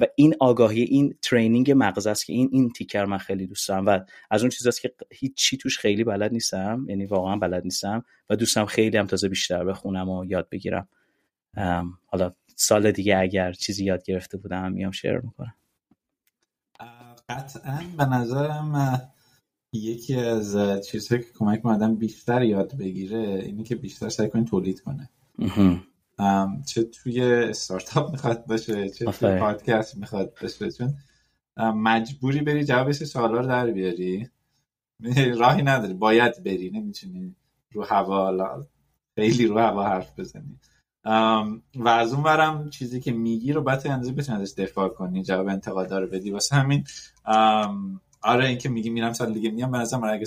و این آگاهی این ترینینگ مغز است که این این تیکر من خیلی دوست دارم و از اون چیزاست که هیچ چی توش خیلی بلد نیستم یعنی واقعا بلد نیستم و دوستم خیلی هم تازه بیشتر بخونم و یاد بگیرم. حالا سال دیگه اگر چیزی یاد گرفته بودم میام شیر می‌کنم. قطعا به نظرم یکی از چیزهایی که کمک آدم بیشتر یاد بگیره اینه که بیشتر سعی کنی تولید کنه. چه توی استارتاپ می‌خواد باشه چه توی پادکست می‌خواد باشه چون مجبوری بری جواب سوالا رو در بیاری. [laughs] راهی نداری. باید بری. نمی‌تونی رو هوا خیلی رو هوا حرف بزنی. و از اون برم چیزی که میگی رو باید اندازه بتونی ازش دفاع کنی جواب انتقاد رو بدی. واسه همین آره اینکه میگی میرم سال دیگه میام به نظرم اگه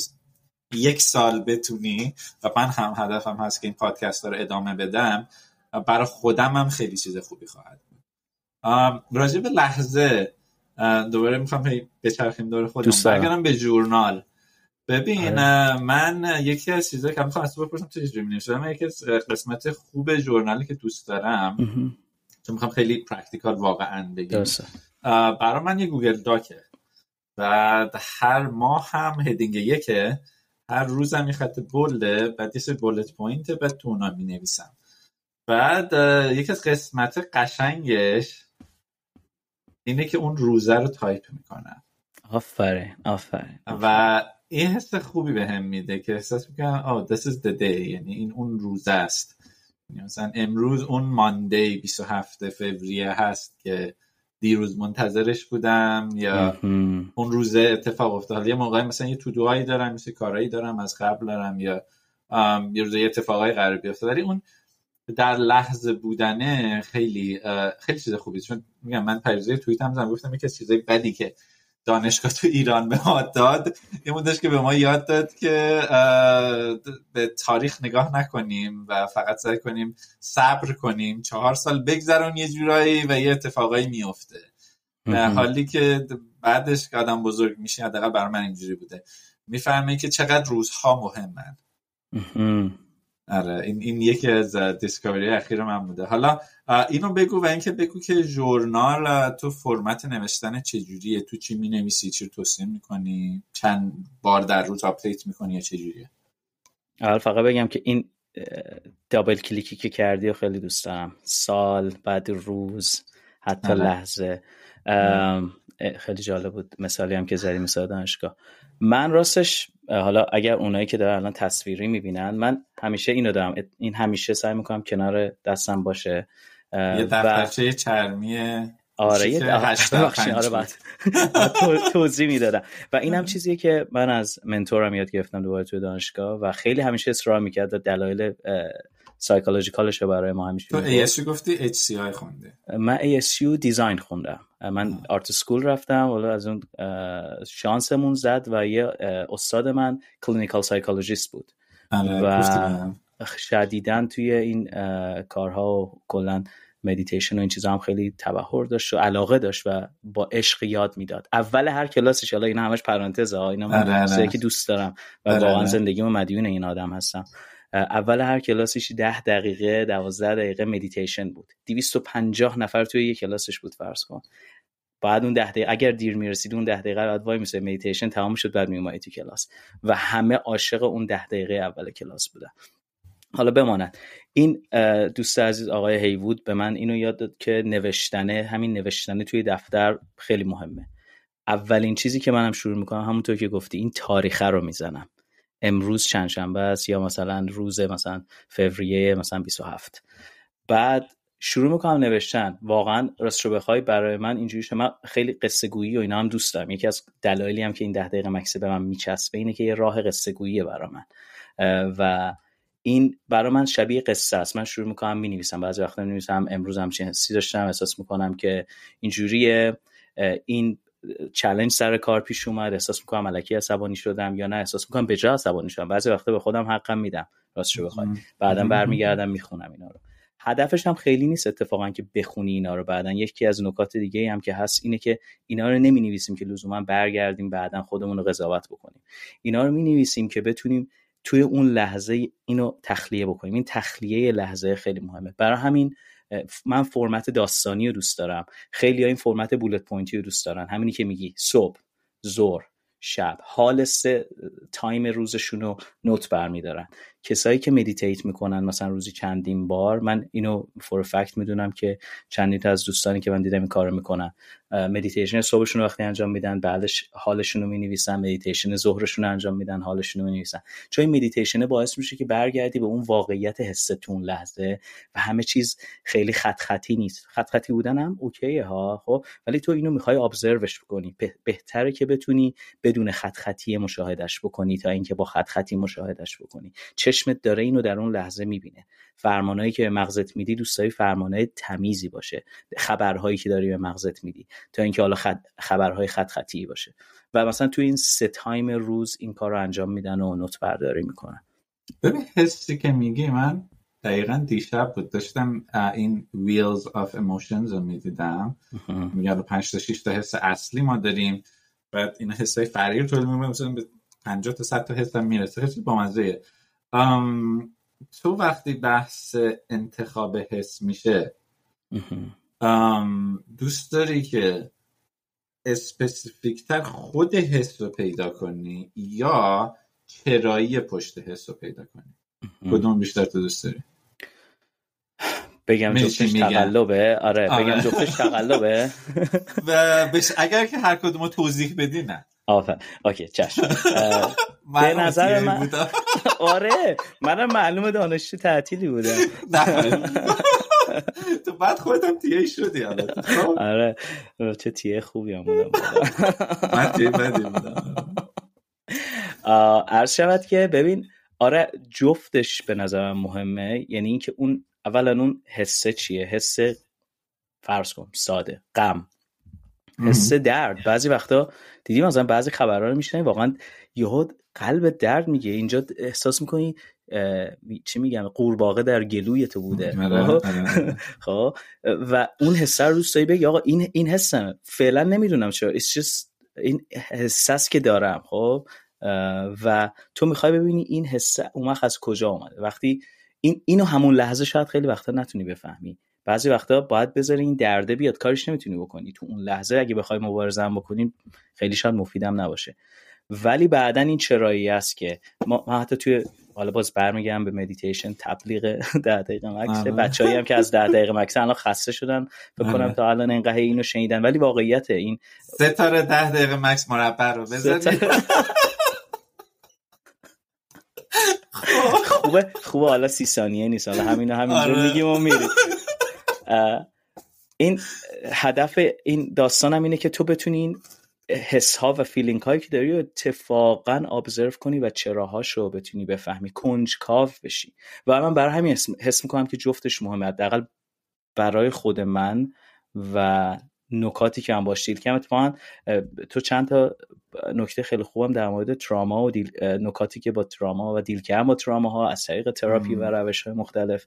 یک سال بتونی و من هم هدفم هست که این پادکست رو ادامه بدم برای خودم هم خیلی چیز خوبی خواهد بود. راجع به لحظه دوباره می‌خوام بچرخیم دور خودم. برگردم به journal. ببین آره. من یکی از چیزایی که می‌خوام از تو بپرسم چه چجوری می‌نویسم؟ من یکی از قسمت خوب journal ی که دوست دارم چون می‌خوام خیلی practical واقعا بگم برای من یه Google Doc ه. بعد هر ماه هم heading یکه. هر روزم یه خط bold ه بعد یه bullet point بعد تو اونا می نویسم بعد یکی از قسمت قشنگش اینه که اون روزه رو تایپ می‌کنم آفرین آفرین و این حس خوبی به هم میده که احساس می‌کنم آه oh, this is the day یعنی این اون روزه است. یعنی مثلا امروز اون Monday 27 فوریه هست که دیروز منتظرش بودم یا اون روزه اتفاق افتاد. یه موقعی مثلا یه تودوهایی دارم مثل کارهایی دارم از قبل دارم یا یه روزه اتفاقای قرار بیفته ولی اون در لحظه بودنه خیلی خیلی چیز خوبی. چون میگم من پریزه توییت هم زن گفتم یکی از چیزای بدی که دانشگاه تو ایران به ما داد این بودش که به ما یاد داد که به تاریخ نگاه نکنیم و فقط سعی کنیم صبر کنیم. چهار سال بگذرون یه جورایی و یه اتفاقایی میفته. حالی که بعدش که آدم بزرگ میشه حداقل بر من اینجوری بوده. می‌فهمه که چقدر روزها مهمن. آره این, این یکی از discovery اخیر من بوده. حالا اینو بگو و اینکه بگو که journal تو فرمت نوشتن چجوریه؟ تو چی می نویسی چی توصیه می‌کنی؟ چند بار در روز آپدیت می‌کنی یا چجوریه؟ اول فقط بگم که این double click ی که کردی و خیلی دوست دارم. سال بعد روز حتی آره. لحظه. خیلی جالب بود. مثالی هم که زدی مثال دانشگاه من راستش حالا اگر اونایی که دارن الان تصویری می‌بینن من همیشه اینو دارم. این همیشه سعی می‌کنم کنار دستم باشه. یه دفترچه چرمی آره یه [laughs] آره بعد. توضیح می‌دادم. و این هم چیزیه که من از منتورم یاد گرفتم دوباره توی دانشگاه و خیلی همیشه اصرار می‌کرد دلایل psychological ش برای ما همیشه تو ASU گفتی HCI خونده. من ASU design خوندم. من art school رفتم ولی از اون شانسمون زد و یه استاد من clinical psychologist بود. آره، و شدیدا توی این کارها و کلا مدیتیشن و این چیزا هم خیلی تبحر داشت و علاقه داشت و با عشق یاد می‌داد. اول هر کلاسش حالا این همش پرانتز ها اینا من که دوست دارم و واقعا زندگیمو مدیون این آدم هستم. اول هر کلاسش ده دقیقه دوازده دقیقه مدیتیشن بود. 250 نفر توی یک کلاسش بود فرض کن. بعد اون ده دقیقه اگر دیر می‌رسید اون ده دقیقه بعد وای میسه مدیتیشن تمام شد بعد میومدی تو کلاس. و همه عاشق اون ده دقیقه اول کلاس بودن. حالا بماند این دوست عزیز آقای هیوود به من اینو یاد داد که نوشتنه همین نوشتنه توی دفتر خیلی مهمه. اولین چیزی که منم شروع می‌کنم همونطور که گفتی این تاریخه رو می‌زنم. امروز چند شنبه است یا مثلا روز مثلا فوریه مثلا 27 بعد شروع می‌کنم نوشتن. واقعا راست رو بخوای برای من اینجوری من خیلی قصه گویی و اینا هم دوست دارم. یکی از دلایلی هم که این ده دقیقه مکسی به من میچسبه اینه که یه راه قصه گوییه برای من و این برای من شبیه قصه است. من شروع می‌کنم می‌نویسم. بعضی وقتا می‌نویسم امروز هم چیزی داشتم احساس می‌کنم که اینجوریه. این چلنج سر کار پیش اومد. احساس می‌کنم علکی عصبانی شدم یا نه؟ احساس می‌کنم به جا عصبانی شدم. بعضی وقتا به خودم حقم میدم. راستش بخوای. بعدا برمیگردم می‌خونم اینا رو. هدفش هم خیلی نیست اتفاقا که بخونی اینا رو بعدا. یکی از نکات دیگه هم که هست اینه که اینا رو نمی نویسیم که لزوما برگردیم بعدا خودمون رو قضاوت بکنیم. اینا رو می نویسیم که بتونیم توی اون لحظه اینو تخلیه بکنیم. این تخلیه لحظه خیلی مهمه. برای همین من فرمت داستانی رو دوست دارم. خیلی این فرمت bullet point ی رو دوست دارن. همینی که میگی صبح ظهر شب. حال سه time روزشون رو note برمیدارن. کسایی که meditate می‌کنن مثلا روزی چندین بار من اینو for fact می‌دونم که چندین تا از دوستانی که من دیدم این کارو می‌کنن. مدیتیشن صبحشون وقتی انجام میدن بعدش حالشون رو می‌نویسن مدیتیشن ظهرشون رو انجام میدن حالشون رو می‌نویسن. چون این مدیتیشن باعث میشه که برگردی به اون واقعیت حستون لحظه و همه چیز خیلی خط خطی نیست. خط خطی بودن هم اوکیه ها خب؟ ولی تو اینو می‌خوای ابزروش بکنی بهتره که بتونی بدون خط خطی مشاهدش بکنی تا اینکه با خط خطی مشاهدش بکنی چشمت داره اینو در اون لحظه می‌بینه. فرمانهایی که به مغزت میدی دوست داری فرمانهای تمیزی باشه. خبرهایی که داری به مغزت میدی تا اینکه حالا خد... خبرهای خط خطی باشه. و مثلا تو این سه تایم روز این کار رو انجام میدن و نوت برداری می‌کنن. ببین حسی که میگی من دقیقا دیشب بود. داشتم این Wheels of Emotions رو می‌دیدم. میگه پنج تا 6 تا حس اصلی ما داریم. بعد این حسای فرعی رو تولید می‌کنیم. مثلا به 50 تا 100 تا حس هم می‌رسه. خیلی با مزه تو وقتی بحث انتخاب حس میشه دوست داری که اسپسیفیکتر خود حس رو پیدا کنی یا چرایی پشت حس رو پیدا کنی؟ کدوم بیشتر تو دوست داری؟ بگم جفتش تقلبه؟ آره, آره. بگم جفتش تقلبه؟ [laughs] و اگر که هر کدوم توضیح بدی نه. آفر. اوکی چشم. [laughs] به نظر من آره منم معلوم دانشجو تعطیلی بودم تو بعد خودت تیه شدی خب. آره. چه تیه خوبی هم بودم. من تیه بدی بودم. عرض شود که ببین آره جفتش به نظر مهمه. یعنی اینکه اون اولا اون حسه چیه؟ حسه فرض کن ساده غم. حس درد. بعضی وقتا دیدیم مثلا بعضی خبرها رو میشنیم واقعا یهو قلب درد میگه. اینجا احساس می‌کنی چی میگم قورباغه در گلوی تو بوده. [laughs] آره، خب؟, آره. [laughs] خب؟ و اون حس رو دوست داری بگی آقا این این حسم فعلا نمی‌دونم چرا. این حساس که دارم. خب؟ و تو می‌خوای ببینی این حس اون از کجا اومده. وقتی این اینو همون لحظه شاید خیلی وقتا نتونی بفهمی. بعضی وقتا باید بذاری این درده بیاد کارش نمی‌تونی بکنی. تو اون لحظه اگه بخوای مبارزه هم بکنیم خیلی شاید مفیدم نباشه. ولی بعدا این چرایی است که ما, حتی توی حالا باز برمیگردم به مدیتیشن تبلیغ ده دقیقه مکث آره. بچه‌ای هم که از ده دقیقه مکس الان خسته شدن. فکر کنم آره. تا الان اینقدر اینو شنیدن. ولی واقعیت این ستاره ده دقیقه مکث مربع رو بذاری خوبه. خوبه. حالا سی ثانیه نیست. حالا همینو همینجور آره. میگیم و میریم. این هدف این داستانم اینه که تو بتونی این حس ها و feeling هایی که داری اتفاقا observe کنی و چراهاش رو بتونی بفهمی کنجکاو بشی. و من برای همین حس می‌کنم که جفتش مهمه. حداقل برای خود من و نکاتی که هم باش deal کردم اتفاقا تو چند تا نکته خیلی خوبم در مورد تراما و نکاتی که با تراما و deal کردن با تراما ها از طریق تراپی و روش های مختلف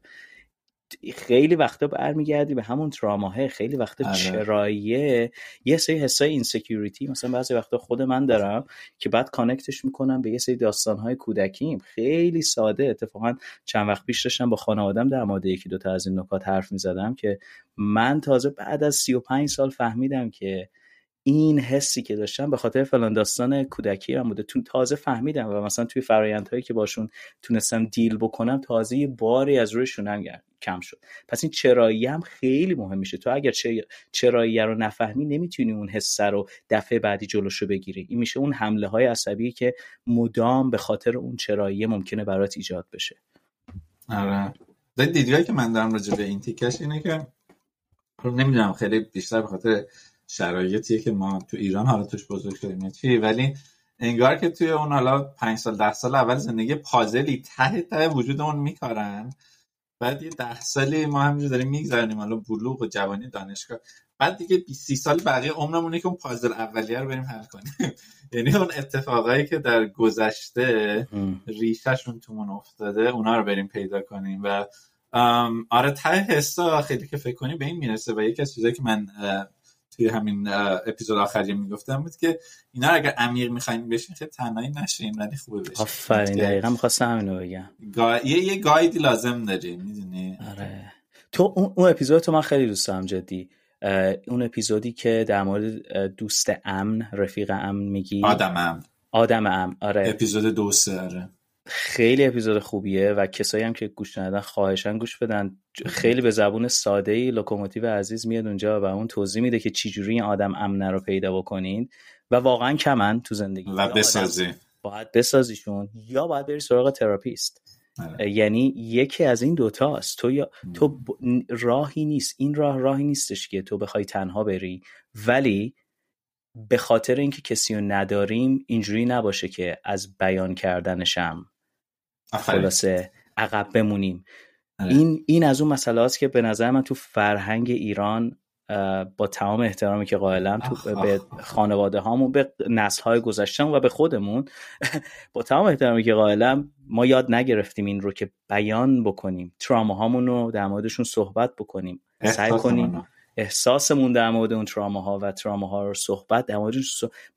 خیلی وقتا برمیگردی به همون تراماها خیلی وقتا آره. چراییه. یه سری حسای insecurity مثلا بعضی وقتا خود من دارم که بعد connect ش می‌کنم به یه سری داستانهای کودکیم. خیلی ساده. اتفاقا چند وقت پیش داشتم با خانوادم در مورد یکی دوتا از این نکات حرف می‌زدم که من تازه بعد از 35 سال فهمیدم که این حسی که داشتم به خاطر فلان داستان کودکی هم بوده. تو تازه فهمیدم و مثلا توی فرایندهایی که باشون تونستم دیل بکنم تازه یه باری از رویشون هم کم شد. پس این چرایی هم خیلی مهم میشه. تو اگر چرایی رو نفهمی نمی‌تونی اون حس رو دفعه بعدی جلوشو بگیری. این میشه اون حمله های عصبی که مدام به خاطر اون چرایی ممکنه برات ایجاد بشه. آره. دیدگاهی که من دارم راجع به این تیکش اینه که نمی‌دونم خیلی بیشتر به خاطر شرایطیه که ما تو ایران حالا توش بزرگ شدیم. چی؟ ولی انگار که توی اون حالا پنج سال ده سال اول زندگی پازلی ته ته وجودمون میکارن. بعد یه ده سالی ما همینجور داریم میگذرنیم حالا بلوغ و جوانی دانشگاه. بعد دیگه 20 سال بقیه عمرمونه که اون پازل اولیه رو بریم حل کنیم. [laughs] یعنی اون اتفاقایی که در گذشته ریشهشون تومون افتاده اونا رو بریم پیدا کنیم. و آره ته حسا خیلی که فکر کنی به این می‌رسه و یکی از چیزایی که من توی همین اپیزود آخری می‌گفتم بود که اینا رو اگر عمیق می‌خواین بشین خیلی تنهایی نشین ولی خوبه بشین. آفرین دقیقا می‌خواستم همینو بگم. یه یه گایدی لازم داری می‌دونی؟ آره. تو اون, اون اپیزود تو من خیلی دوست دارم جدی. اون اپیزودی که در مورد دوست امن رفیق امن میگی؟ آدم امن. آدم امن آره. اپیزود دو سه آره. خیلی اپیزود خوبیه و کسایی هم که گوش ندن خواهشاً گوش بدن. خیلی به زبون ساده ای لوکوموتیو عزیز میاد اونجا و اون توضیح میده که چجوری این آدم امنه رو پیدا بکنین و واقعا کمن تو زندگی. و بسازی. باید بسازیشون یا باید بری سراغ تراپیست. آره. یعنی یکی از این دوتاست تو یا تو راهی نیست. این راه راهی نیستش که تو بخوای تنها بری. ولی به خاطر اینکه کسی رو نداریم اینجوری نباشه که از بیان کردنشم خلاصه عقب بمونیم. آره. این این از اون مسئله است که به نظر من تو فرهنگ ایران با تمام احترامی که قائلم تو به خانواده هامون به نسل های گذشتم و به خودمون [laughs] با تمام احترامی که قائلم ما یاد نگرفتیم این رو که بیان بکنیم تراما هامون رو در موردشون صحبت بکنیم. سعی کنیم احساسمون در مورد اون تراما ها و تراما ها رو صحبت در مورد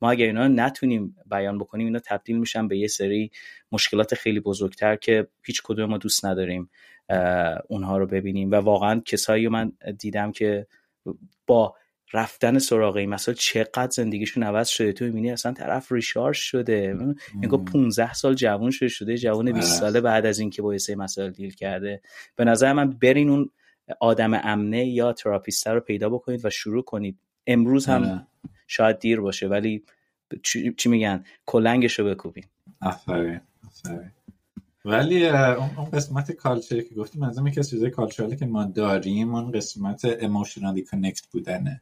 ما اگر اینا نتونیم بیان بکنیم اینا تبدیل میشن به یه سری مشکلات خیلی بزرگتر که هیچ کدوم ما دوست نداریم اونها رو ببینیم. و واقعا کسایی من دیدم که با رفتن سراغ این مسائل چقدر زندگیشون عوض شده. تو می‌بینی اصلا طرف ریشارژ شده. انگار 15 سال جوان شده شده جوان 20 بله. ساله بعد از اینکه با یه مسائل دیل کرده. به نظر من برین اون آدم امنه یا تراپیست رو پیدا بکنید و شروع کنید. امروز هم بله. شاید دیر باشه ولی چی میگن؟ کلنگش رو بکوبین آفرین. ولی اون قسمت culture ی که گفتیم از که چیزای cultural ی که ما داریم اون قسمت emotionally connect بودنه.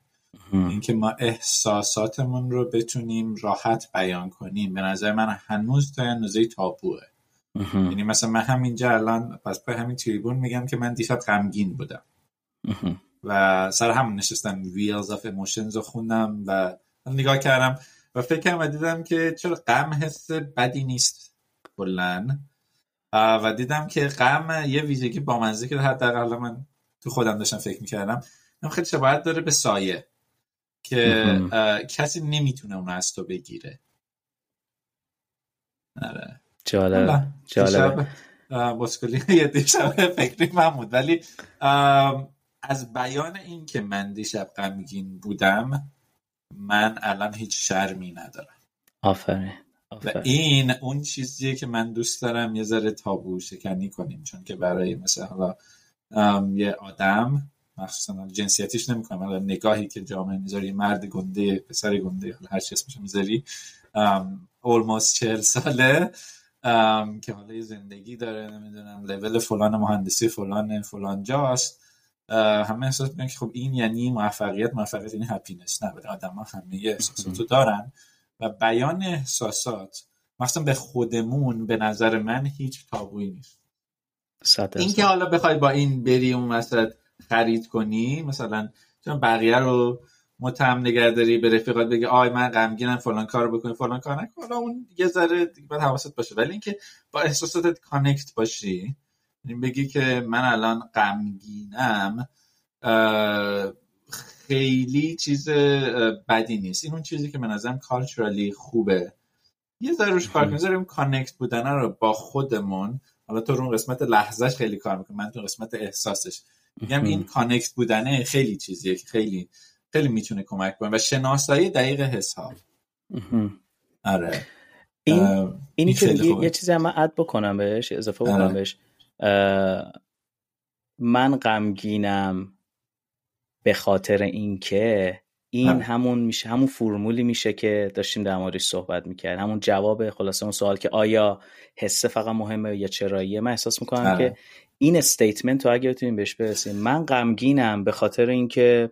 اینکه ما احساساتمون رو بتونیم راحت بیان کنیم. به نظر من هنوز تا اندازه تابوه یعنی مثلا من همینجا الان پس پای همین تریبون میگم که من دیشب غمگین بودم. و سر همون نشستم wheels of emotions رو خوندم و نگاه کردم و فکر کردم و دیدم که چرا غم حس بدی نیست. کلا. و دیدم که غم یه ویژگی بامزه که حداقل من تو خودم داشتم فکر می‌کردم. خیلی شباهت داره به سایه که کسی نمی‌تونه اون از تو بگیره. آره. جالب جالب بسکلی [laughs] یه دیشب فکری من بود. ولی از بیان این که من دیشب غمگین بودم من الان هیچ شرمی ندارم. آفرین. و این اون چیزیه که من دوست دارم یه ذره تابو شکنی کنیم. چون که برای مثلا یه آدم مخصوصا جنسیتیش نمی‌کنم حالا نگاهی که جامعه می‌ذاری مرد گنده پسر گنده هر چی اسمش می‌ذاری اولموست چهل ساله. که حالا زندگی داره نمی‌دونم لول فلان مهندسی فلان فلان جاست همه احساس می‌کنن که خب این یعنی موفقیت موفقیت یعنی هپینس نه آدم ها همه احساساتو دارن و بیان احساسات مثلا به خودمون به نظر من هیچ تابویی نیست. این که حالا بخوای با این بری اون مثلا خرید کنی مثلا چون بقیه رو متهم نگهداری به رفیقات بگی آی من غمگینم فلان کار بکنی فلان کار نکن. حالا اون یه ذره باید حواست باشه. ولی اینکه با احساساتت connect باشی یعنی بگی که من الان غمگینم خیلی چیز بدی نیست. این اون چیزی که به نظرم culturally خوبه. یه ذره روش کار کنیم connect بودن رو با خودمون. حالا تو رو قسمت لحظهش خیلی کار می‌کنم من تو قسمت احساسش. میگم این کانکت بودنه خیلی چیزیه که خیلی خیلی می‌تونه کمک کنه و شناسایی دقیق حساب. آره. این اینی که یه, چیزی هم من اد بکنم بهش اضافه بکنم آره. بهش من غمگینم به خاطر اینکه این هم. همون میشه همون فرمولی میشه که داشتیم در موردش صحبت می‌کرد همون جواب خلاصه اون سوال که آیا حسه فقط مهمه یا چراییه؟ من احساس می‌کنم که این statement رو اگه بتونیم بهش برسیم من غمگینم به خاطر اینکه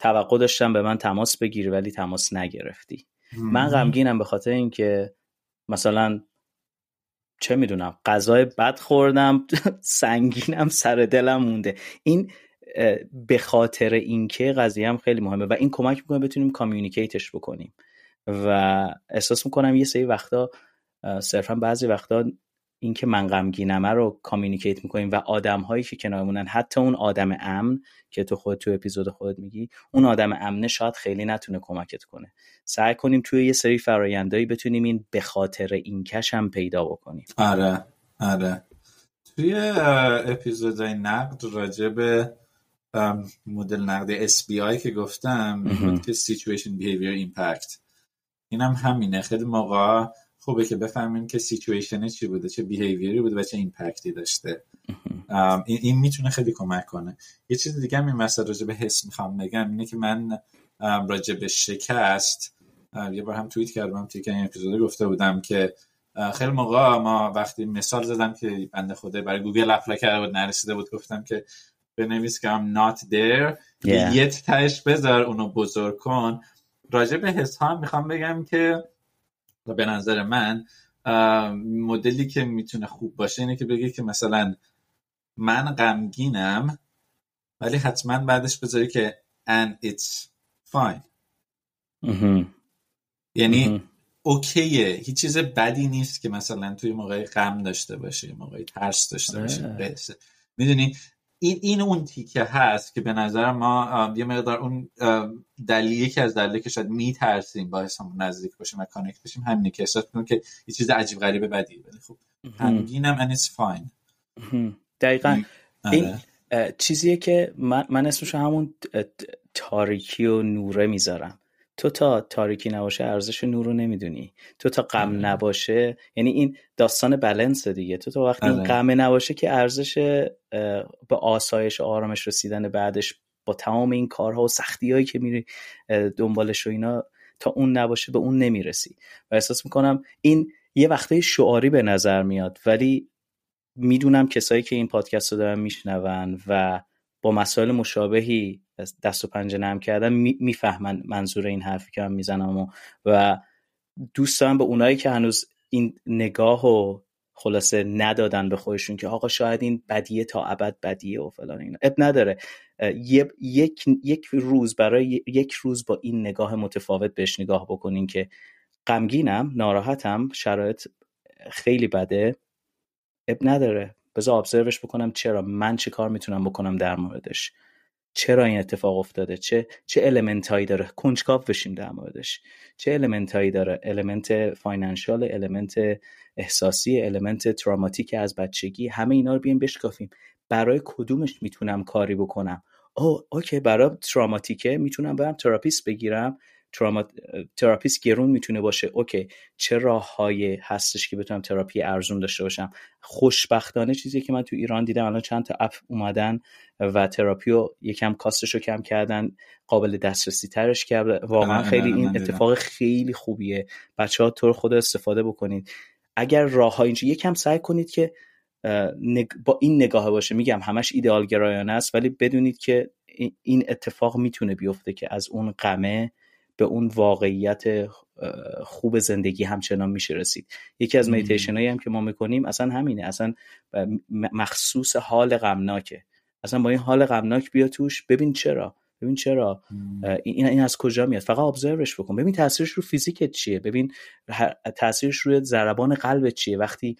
توقع داشتم به من تماس بگیری ولی تماس نگرفتی. من غمگینم به خاطر اینکه مثلا چه می‌دونم غذای بد خوردم [laughs] سنگینم سر دلم مونده. این به خاطر اینکه قضیه هم خیلی مهمه و این کمک می‌کنه بتونیم communicate ش بکنیم. و احساس می‌کنم یه سری وقتا صرفا بعضی وقتا اینکه من غمگینمه رو کامیونیکیت می‌کنیم و آدم هایی که کنارمونن حتی اون آدم امن که تو خود تو اپیزود خودت میگی اون آدم امنه شاید خیلی نتونه کمکت کنه. سعی کنیم توی یه سری فرایندهایی بتونیم این به خاطر این کش هم پیدا بکنیم. آره آره. توی اپیزودهای نقد راجع به مدل نقد SBI که گفتم که Situation Behavior Impact. اینم هم همینه. خیلی موقع خوبه که بفهمیم که سیچویشن چی بوده چه behavior ی بوده و چه impact ی داشته. این, این می‌تونه خیلی کمک کنه. یه چیز دیگه هم این مثلا راجع به حس می‌خوام بگم اینه که من راجع به شکست یه بار هم توییت کردم توی که این اپیزود گفته بودم که خیلی موقع ما وقتی مثال زدم که بنده خدا برای گوگل apply کرده بود نرسیده بود گفتم که بنویس که I'm not there yeah. یه تهش بذار اونو بزرگ کن. راجع به حس ها می‌خوام بگم که به نظر من مدلی که می‌تونه خوب باشه اینه که بگی که مثلا من غمگینم ولی حتما بعدش بذاری که and it's fine. یعنی اوکیه. هیچ چیز بدی نیست که مثلا توی موقع غم داشته باشه موقع ترس داشته باشه می‌دونی؟ این این اون تیکه هست که به نظر ما یه مقدار اون دلیلی که از دلیلی که شاید میترسیم باعث همون نزدیک باشیم و کانکت بشیم همینه که احساس کنیم که یه چیز عجیب غریبه بدی ولی خب همگینم and it's fine. دقیقا. این آره. چیزیه که من, من اسمشو همون تاریکی و نوره می‌ذارم. تو تا تاریکی نباشه ارزش نور رو نمی‌دونی تو تا غم. نباشه یعنی این داستان بلنس دیگه تو تا وقتی این آره. غم نباشه که ارزش به آسایش و آرامش رسیدن بعدش با تمام این کارها و سختی هایی که میری دنبالش و اینا تا اون نباشه به اون نمی‌رسی و احساس می‌کنم این یه وقته شعاری به نظر میاد ولی می‌دونم کسایی که این پادکست رو دارن میشنون و با مسائل مشابهی دست و پنجه نرم کردن می‌فهمن منظور این حرفی که من می‌زنم و, و دوست دارم به اونایی که هنوز این نگاه و خلاصه ندادن به خودشون که آقا شاید این بدیه تا ابد بدیه و فلان اینا. اب نداره. یک, یک روز برای یک روز با این نگاه متفاوت بهش نگاه بکنین که غمگینم ناراحتم شرایط خیلی بده. اب نداره. بذار ابزروش بکنم چرا. من چه کار می‌تونم بکنم در موردش. چرا این اتفاق افتاده؟ چه چه المنت هایی داره؟ کنجکاو بشیم در موردش. چه element هایی داره؟ element financial element احساسی element traumatic از بچگی. همه اینا رو بیایم بشکافیم. برای کدومش می‌تونم کاری بکنم؟ او okay برای traumatic ه می‌تونم برم تراپیست بگیرم. تراما... تراپیست گرون می‌تونه باشه. okay چه راههایی هستش که بتونم تراپی ارزون داشته باشم؟ خوشبختانه چیزی که من تو ایران دیدم الان چند تا اپ اومدن و تراپی رو یکم cost ش رو کم کردن قابل دسترسی ترش کرد واقعا آره، خیلی این اتفاق خیلی خوبیه. بچه ها طور خود استفاده بکنید. اگر راه ها اینجا یکم سعی کنید که با این نگاه باشه. میگم همش ایدئال گرایانه است ولی بدونید که این اتفاق می‌تونه بیفته که از اون قمه به اون واقعیت خوب زندگی همچنان میشه رسید. یکی از مدیتیشن هایی هم که ما می‌کنیم اصلا همینه. اصلا مخصوص حال غمناکه. اصلا با این حال غمناک بیا توش ببین چرا. ببین چرا. این این از کجا میاد؟ فقط observe ش بکن. ببین تاثیرش رو فیزیکت چیه؟ ببین تاثیرش روی ضربان قلبت چیه؟ وقتی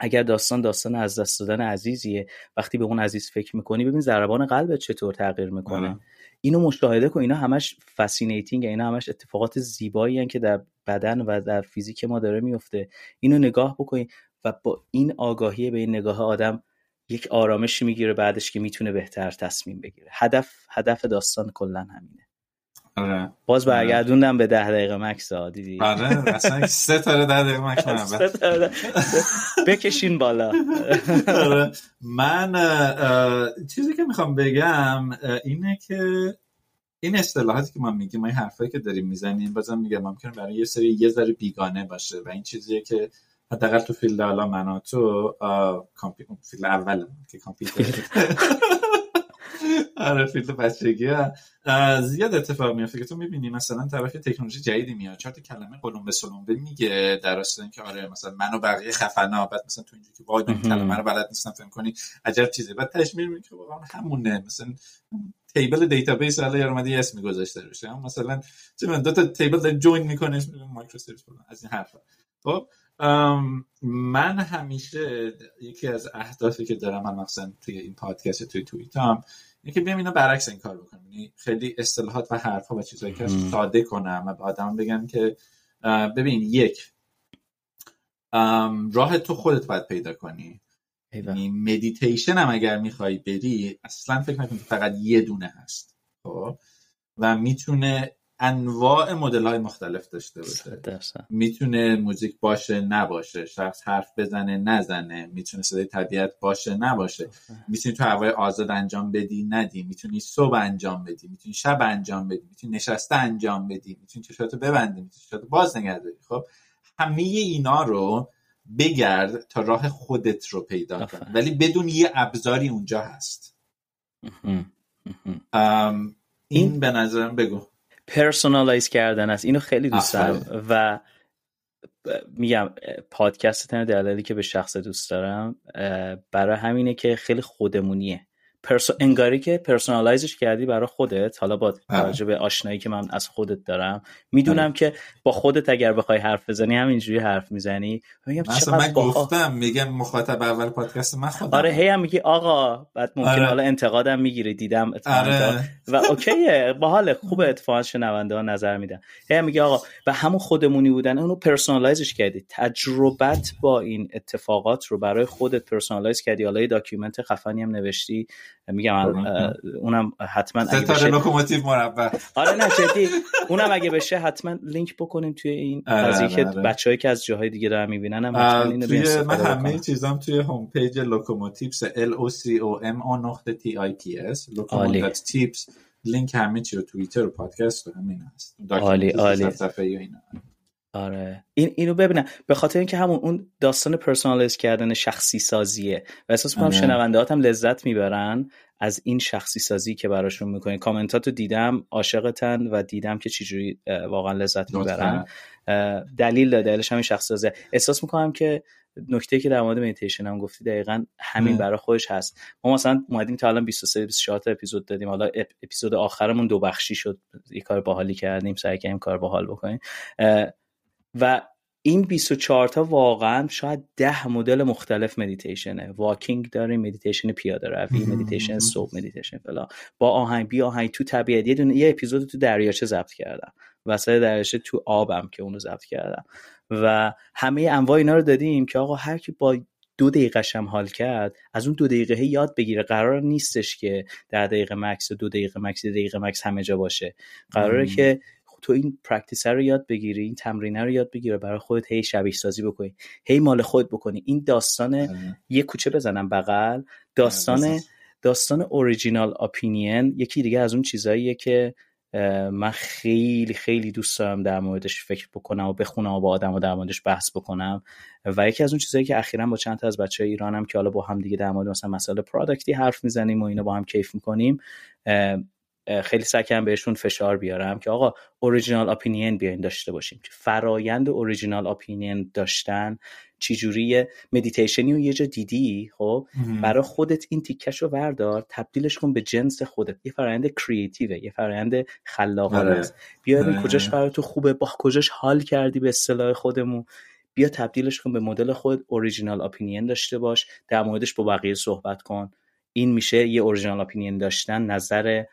اگر داستان داستان از دست دادن عزیزیه وقتی به اون عزیز فکر می‌کنی ببین ضربان قلبت چطور تغییر می‌کنه. اینو مشاهده کن اینا همش fascinating اینا همش اتفاقات زیبایی که در بدن و در فیزیک ما داره میفته. اینو نگاه بکنید و با این آگاهی به این نگاه آدم یک آرامشی می‌گیره بعدش که می‌تونه بهتر تصمیم بگیره. هدف هدف داستان کلا همینه. آره. باز آره. برگردوندم به ده دقیقه مکس دیدی آره اصلا سه تا ده دقیقه مکس [laughs] بکشین بالا [laughs] آره. من چیزی که می‌خوام بگم اینه که این اصطلاحاتی که ما میگیم این حرفایی که داریم می‌زنیم بازم میگم ممکنه برای یه سری یه ذره بیگانه باشه و این چیزیه که حداقل تو فیلد حالا من و تو فیلد اول که کامپیوتر [laughs] آره فیلد بچگی زیاد اتفاق میفته که تو می‌بینی مثلا طرف تکنولوژی جدیدی میاد. چهار کلمه قلم به سلم میگه در اصل که آره مثلا من و بقیه خفنا بعد مثلا تو اینجوری که وای من کلمه رو بلد نیستم فکر کنی عجب چیزی بعد تشمیل میگه که واقعا همونه. مثلا تیبل دیتابیس حالا یار اومده اسم گذاشته باشه مثلا چه من دو تا table داره join می‌کنه اسم microservice از این حرفا. خب من همیشه یکی از اهدافی که دارم من مثلا توی این پادکست توی توییتام اینه که بیام اینا برعکس این کار بکنم. یعنی خیلی اصطلاحات و حرفها و چیزایی که ساده کنم و به آدم بگم که ببین یک راه تو خودت باید پیدا کنی. یعنی مدیتیشن هم اگر می‌خوای بری اصلا فکر نکن فقط یه دونه هست خب؟ و می‌تونه انواع مدل های مختلف داشته باشه. می‌تونه موزیک باشه نباشه. شخص حرف بزنه نزنه. می‌تونه صدای طبیعت باشه نباشه. می‌تونی تو هوای آزاد انجام بدی ندی. می‌تونی صبح انجام بدی می‌تونی شب انجام بدی می‌تونی نشسته انجام بدی می‌تونی چشاتو ببندی می‌تونی چشاتو باز نگه داری. خب همه اینا رو بگرد تا راه خودت رو پیدا کن ولی بدون یه ابزاری اونجا هست. این به نظرم بگو. personalize کردن است. اینو خیلی دوست دارم. و میگم پادکستتم دلیلی که به شخصه دوست دارم برای همینه که خیلی خودمونیه. perso... انگاری که personalize ش کردی برای خودت حالا با بله. توجه به آشنایی که من از خودت دارم می‌دونم بله. که با خودت اگر بخوای حرف بزنی همینجوری حرف می‌زنی میگم من گفتم میگم مخاطب اول پادکست من خودم آره هی هم میگی آقا بعد ممکن آره. حالا انتقادم می‌گیری دیدم آره. و okay ه با حال خوب اتفاقا شنونده ها نظر میدن هی هم میگی آقا و همون خودمونی بودن اونو personalize ش کردی تجربت با این اتفاقات رو برای خودت personalize کردی حالا document خفنی هم نوشتی میگم اونم حتما اگه بشه لوکوموتیو مربع. آره نه جدی. اونم اگه بشه حتما لینک بکنیم توی این آره، قضیه که آره. بچه‌ای که از جاهای دیگه دارن می‌بینن هم حتما اینو توی من همه چیزام توی home page Locomo Tips L O C O M O نقطه T I P S Locomo Tips لینک همه چی رو توییتر و پادکست و همین هست. عالی عالی. آره. این اینو ببینم. به خاطر اینکه همون اون داستان personalize کردن شخصی سازیه. و احساس می‌کنم آره. شنونده هم لذت می‌برن از این شخصی سازی که براشون می‌کنین کامنتاتو دیدم عاشقتن و دیدم که چجوری واقعا لذت می‌برن. دلیل داره. دلیلش همین شخصی سازی احساس می‌کنم که نکته که در مورد مدیتیشن هم گفتی دقیقا همین برای خودش هست. ما مثلا اومدیم تا الان 23 24 تا اپیزود دادیم. حالا اپیزود آخرمون دو بخشی شد. یه کار باحالی کردیم سعی کردیم کار باحال بکنیم. و این 24 تا واقعا شاید ده مدل مختلف مدیتیشنه. walking داریم مدیتیشن پیاده روی مدیتیشن صبح مدیتیشن فلان با آهنگ بی آهنگ تو طبیعت. یه دونه یه اپیزود تو دریاچه ضبط کردم. وسط دریاچه تو آبم که اونو ضبط کردم. و همه انواع اینا رو دادیم که آقا هر کی با دو دقیقه هم حال کرد از اون دو دقیقه یاد بگیره. قرار نیستش که ده دقیقه مکث دو دقیقه مکث دقیقه مکث همه جا باشه. قراره که تو این practice رو یاد بگیری این تمرینه رو یاد بگیره برای خودت هی شبیه سازی بکنی. هی مال خود بکنی. این داستان آره. یه کوچه بزنم بغل. داستان داستان original opinion یکی دیگه از اون چیزاییه که من خیلی خیلی دوست دارم در موردش فکر بکنم و بخونم و با آدم و در موردش بحث بکنم. و یکی از اون چیزهایی که اخیرا با چند تا از بچه ایرانم که حالا با هم دیگه در مورد مثلا مسئله product ی حرف می‌زنیم و اینا با هم کیف می‌کنیم خیلی سعی بهشون فشار بیارم که آقا original opinion بیاین داشته باشیم. که فرایند original opinion داشتن چجوری مدیتیشنی و یه جا دیدی؟ خب برای خودت این تیکش رو بردار تبدیلش کن به جنس خودت. یه فرایند creative ه یه فرایند خلاقانه آره. است. بیا ببین. کجاش برای تو خوبه با کجاش حال کردی به اصطلاح خودمون. بیا تبدیلش کن به مدل خود اوریجینال اپینین داشته باش. در موردش با بقیه صحبت کن. این میشه یه اوریجینال اپینین داشتن نظر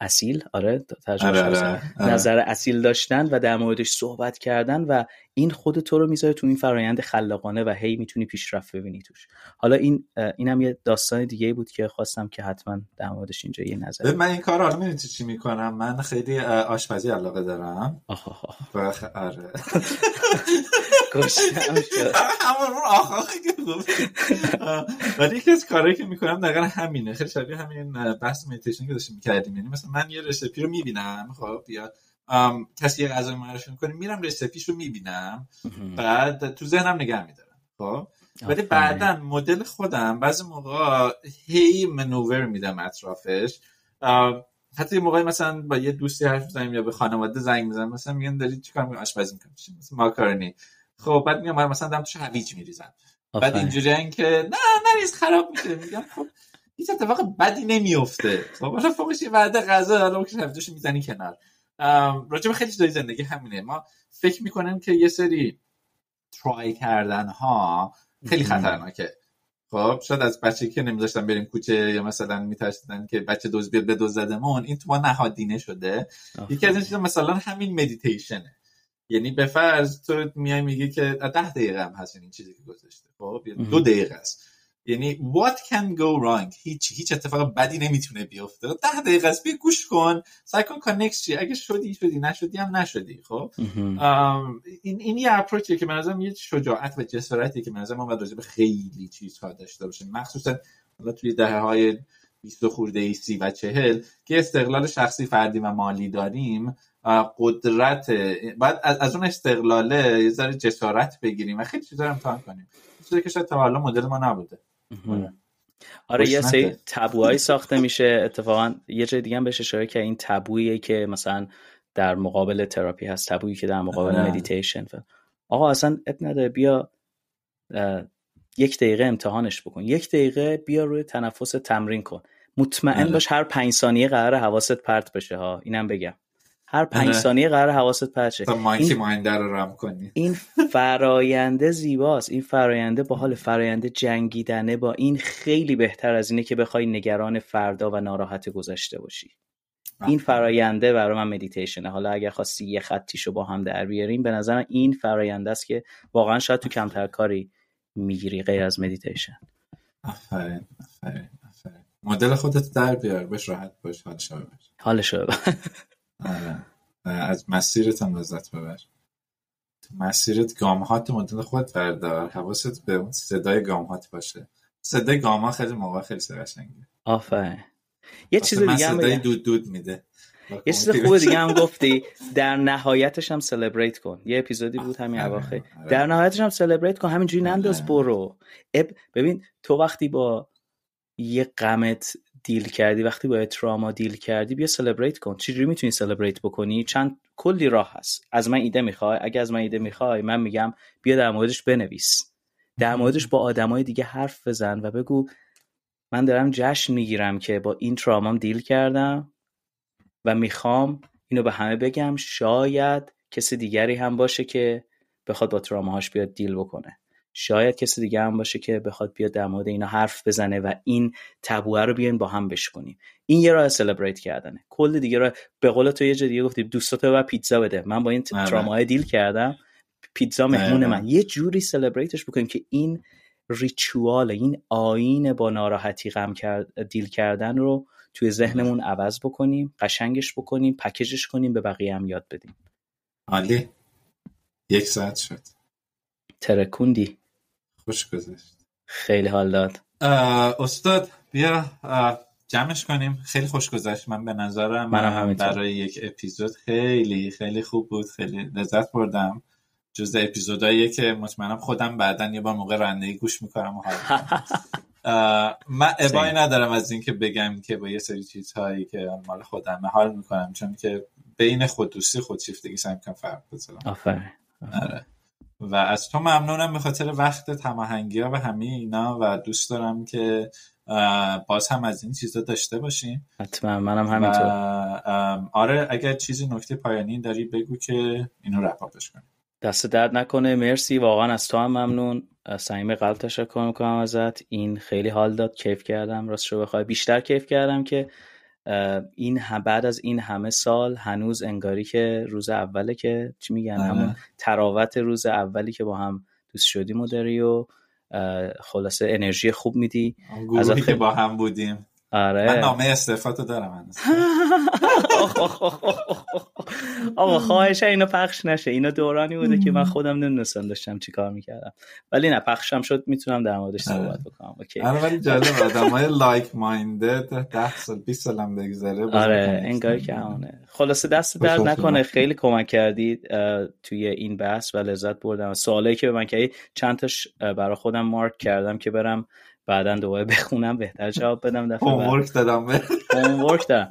اصیل آره, آره،, آره،, آره. نظر اصیل داشتن و در موردش صحبت کردن و این خود تو رو می‌ذاره تو این فرایند خلاقانه و هی می‌تونی پیشرفت ببینی توش. حالا این اینم یه داستان دیگه بود که خواستم که حتما در موردش اینجا یه نظر من این کار حالا چی می‌کنم؟ من خیلی آشپزی علاقه دارم. بخ... آره. [laughs] [laughs] همون ولی یکی از کارهایی که می‌کنم دقیقا همینه. خیلی شبیه همین بحث مدیتیشن که داشتیم می‌کردیم. یعنی مثلا من یه رسیپی رو می‌بینم خب بیاد کسی یه غذای معرفی می‌کنه میرم رسیپیش رو می‌بینم بعد تو ذهنم نگه میدارم خب؟ ولی بعدا مدل خودم بعضی موقع هی منوور میدم اطرافش. حتی یه موقعی مثلا با یه دوستی حرف می‌زنیم یا به خانواده زنگ می‌زنم مثلا میگن داری چیکار می‌کنی؟ آشپزی می‌کنی. مثلا ماکارونی. خب بعد میگم مثلا دارم توش هویج میریزم. بعد اینجوری که نه نریز خراب میشه. میگم خب هیچ اتفاق بدی نمیفته خب حالا فوقش یه وعده غذا حالا که می‌زنی کنار. راجع به خیلی چیزای زندگی همینه. ما فکر می‌کنیم که یه سری ترای کردن ها خیلی خطرناکه. خب شاید از بچه که نمیذاشتن بریم کوچه یا مثلا میترسیدن که بچه دوز بیاد به دوز زدمون این تو ما نهادینه شده. یکی از این چیزا مثلا همین مدیتیشنه یعنی به فرض تو میای میگی که ده دقیقه هم هست این چیزی که گذاشته. خب دو دقیقه است. یعنی what can go wrong? هیچ هیچ اتفاق بدی نمی‌تونه بیفته. ده دقیقه است. گوش کن. سعی کن کانکت چی اگه شدی شدی. نشدی هم نشدی خب؟ این این یه اپروچیه که من یه شجاعت و جسارتی که من ما باید راجع به خیلی چیزها داشته باشیم. مخصوصا حالا توی دهه های 20 خورده ای سی و چهل که استقلال شخصی فردی و مالی داریم قدرت بعد از اون استقلاله یه ذره جسارت بگیریم و خیلی چیزا رو امتحان کنیم. چیزی که شاید تا حالا مدل ما نبوده. آره. یه سری تابوهایی ساخته میشه. اتفاقا یه جای دیگه هم بهش اشاره که این تابویی که مثلا در مقابل تراپی هست. تابویی که در مقابل آره. مدیتیشن آقا اصلا عیب نداره بیا یک دقیقه امتحانش بکن. یک دقیقه بیا روی تنفس تمرین کن. مطمئن آره. باش هر پنج ثانیه قرار حواست پرت بشه ها. اینم بگم. هر پنج آره. ثانیه قرار حواست پرت شه. این رو رم کنی. این فراینده زیباست. این فراینده با حال فراینده جنگیدنه. با این خیلی بهتر از اینه که بخوای نگران فردا و ناراحت گذشته باشی. این فراینده برای من مدیتیشنه حالا اگر خواستی یه خطیشو با هم در بیاریم به نظرم این فراینده است که واقعا شاید تو کمتر کاری می‌گیری غیر از مدیتیشن آفرین آفرین آفرین. مدل خودت در بیار. باش راحت باش حالش ببر. حالش ببر. آره. از مسیرت هم لذت ببر. تو مسیرت گامهات مدل خود بردار. حواست به اون صدای گامهات باشه. صدای گام خیلی موقع خیلی قشنگه آفرین. یه چیز دیگه هم صدای دود دود میده. یه چیز خوب دیگه هم [laughs] گفتی. در نهایتش هم celebrate کن. یه اپیزودی بود همین اواخر. آره. در نهایتش هم celebrate کن. همینجوری ننداز برو. ببین تو وقتی با یه غمت deal کردی وقتی با تراما deal کردی بیا celebrate کن. چجوری می‌تونی celebrate بکنی؟ چند کلی راه هست. از من ایده می‌خوای؟ اگه از من ایده می‌خوای من میگم بیا در موردش بنویس. در موردش با آدمای دیگه حرف بزن و بگو من دارم جشن می‌گیرم که با این ترامام دیل کردم و می‌خوام اینو به همه بگم. شاید کسی دیگری هم باشه که بخواد با تراماهاش بیاد دیل بکنه. شاید کسی دیگه هم باشه که بخواد بیاد در مورد اینا حرف بزنه و این تبوه رو بیان با هم بشکنیم. این یه راه سلبریت کردنه. کل دیگه راه به قول تو یه جا دیگه گفتی دوستات و پیتزا بده. من با این آره. تراماهای دیل کردم. پیتزا مهمون من. یه جوری سلبریتش بکنیم که این ریچوال این آین با ناراحتی غم کرد دیل کردن رو توی ذهنمون عوض بکنیم قشنگش بکنیم پکیجش کنیم به بقیه هم یاد بدیم. عالی. یک ساعت شد. ترکوندی. خوش گذشت. خیلی حال داد. استاد بیا جمعش کنیم. خیلی خوش گذشت. من به نظرم من برای یک اپیزود خیلی خیلی خوب بود. خیلی لذت بردم. جز اپیزودهایی که مطمئنم خودم بعدا یه بار موقع رندگی گوش می‌کنم و [laughs] من ابایی ندارم از اینکه بگم که با یه سری چیزهایی که مال خودم حال می‌کنم. چون که بین خوددوستی خودشیفتگی سعی کنم فرق بذارم. آره. و از تو ممنونم به خاطر وقت تماهنگی ها و همه اینا و دوست دارم که باز هم از این چیزا داشته باشیم. حتما منم همینطور. آره اگر چیزی نکته پایانی داری بگو که اینو رپاپش کنیم. دست درد نکنه. مرسی. واقعا از تو هم ممنون. صمیم قلب تشکر می‌کنم ازت. این خیلی حال داد. کیف کردم. راست رو بخوای. بیشتر کیف کردم که این بعد از این همه سال هنوز انگاری که روز اوله که چی میگن؟ همون آره. تراوت روز اولی که با هم دوست شدیم و داری و خلاصه انرژی خوب میدی. گروهی که با هم بودیم. آره. من نامه استفاده دارم [laughs] آقا خواهش اینو پخش نشه. اینا دورانی بوده که من خودم نمی‌دونستم داشتم چی کار می‌کردم. ولی نه پخشم شد می‌تونم در موردش آره. صحبت بکنم. اوکی. آره ولی جالب آدم های لایک مایندد 10 سال 20 سالم بگذره آره انگار که همونه. خلاصه دست درد نکنه. خیلی کمک کردید توی این بحث و لذت بردم. سوالایی که به من کردی چند تاش برای خودم مارک کردم که برم بعدا دوباره بخونم بهتر جواب بدم دفعه homework دادم. homework دارم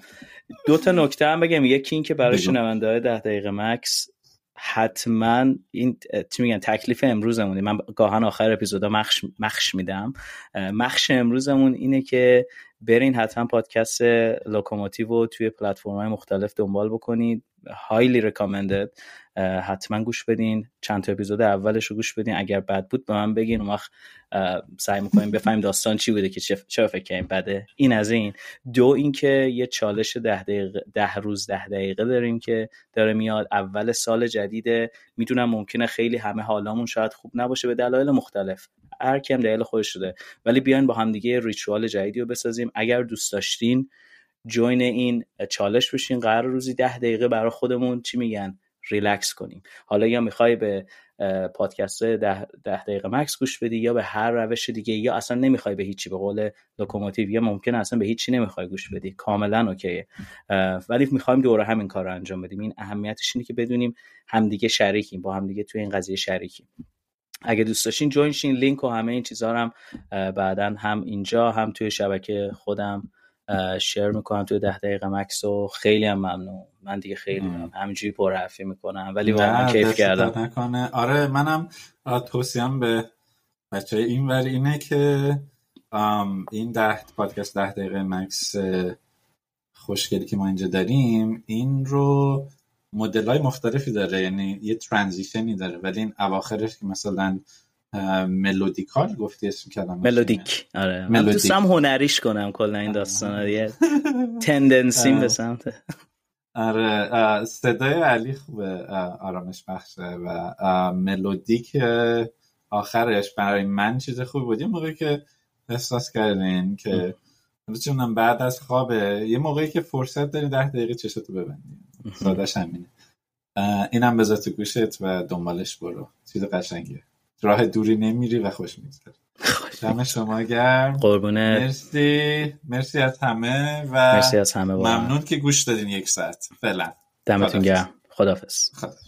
دو تا نکته هم بگم. یکی این که برای شنونده های ده دقیقه مکث حتما این چی میگن تکلیف امروزمونه. من گاهاً آخر اپیزودا مشق, مشق میدم. مشق امروزمون اینه که برین حتما پادکست لوکوموتیو رو توی پلتفرم های مختلف دنبال بکنید. highly recommended. حتما گوش بدین. چند تا اپیزود اولش رو گوش بدین. اگر بد بود به من بگین. اون وقت سعی می‌کنیم بفهمیم داستان چی بوده که چرا فکر کنیم بده. این از این. دو اینکه یه چالش ده, دقیقه ده روز ده دقیقه داریم که داره میاد. اول سال جدیده. می‌دونم ممکنه خیلی همه حالامون شاید خوب نباشه به دلایل مختلف. هر کیم دلیل خودش شده. ولی بیاین با همدیگه ریچوال جدیدی رو بسازیم. اگر دوست داشتین جوین این چالش بشین قرار روزی ده دقیقه برای خودمون چی میگن؟ ریلکس کنیم. حالا یا می‌خوای به پادکست ده, ده دقیقه مکث گوش بدی یا به هر روش دیگه یا اصلا نمی‌خوای به هیچی به قول لوکوموتیو یا ممکن اصلا به هیچی نمی‌خوای گوش بدی. کاملا okay ه ولی می‌خوایم دور هم این کار رو انجام بدیم. این اهمیتش اینه که بدونیم همدیگه شریکیم با همدیگه توی این قضیه شریکیم. اگه دوست داشتین join شین. لینک و همه این چیزها هم بعدا هم اینجا هم توی شبکه خودم. share می‌کنم توی ده دقیقه مکث و خیلی هم ممنون. من دیگه خیلی همینجوری پر حرفی می‌کنم. ولی واقعا کیف کردم. نکنه. آره منم توصیم به بچه این ور اینه که این ده پادکست ده دقیقه مکس خوشگلی که ما اینجا داریم این رو مدل های مختلفی داره. یعنی یه ترانزیشنی داره. ولی این اواخرش که مثلا ملودیکال گفتی اسم کلمه ملودیک. آره. من دوستم هنریش کنم کلا این داستان یه تندنسیم به سمت. آره صدای علی خوبه آرامش بخشه و ملودیک آخرش. برای من چیز خوبی بود. یه موقعی که احساس کردین که چونم بعد از خوابه یه موقعی که فرصت داری ده دقیقه چشتو ببندی. سادش همینه. اینم بذار تو گوشت و دنبالش برو. چیز قشنگیه. راه دوری نمیری و خوش میگذره. دم شما گرم. قربونه مرسی. مرسی از همه و مرسی از همه. ممنون که گوش دادین یک ساعت. فعلا. دمتون گرم. خدافظ خدافظ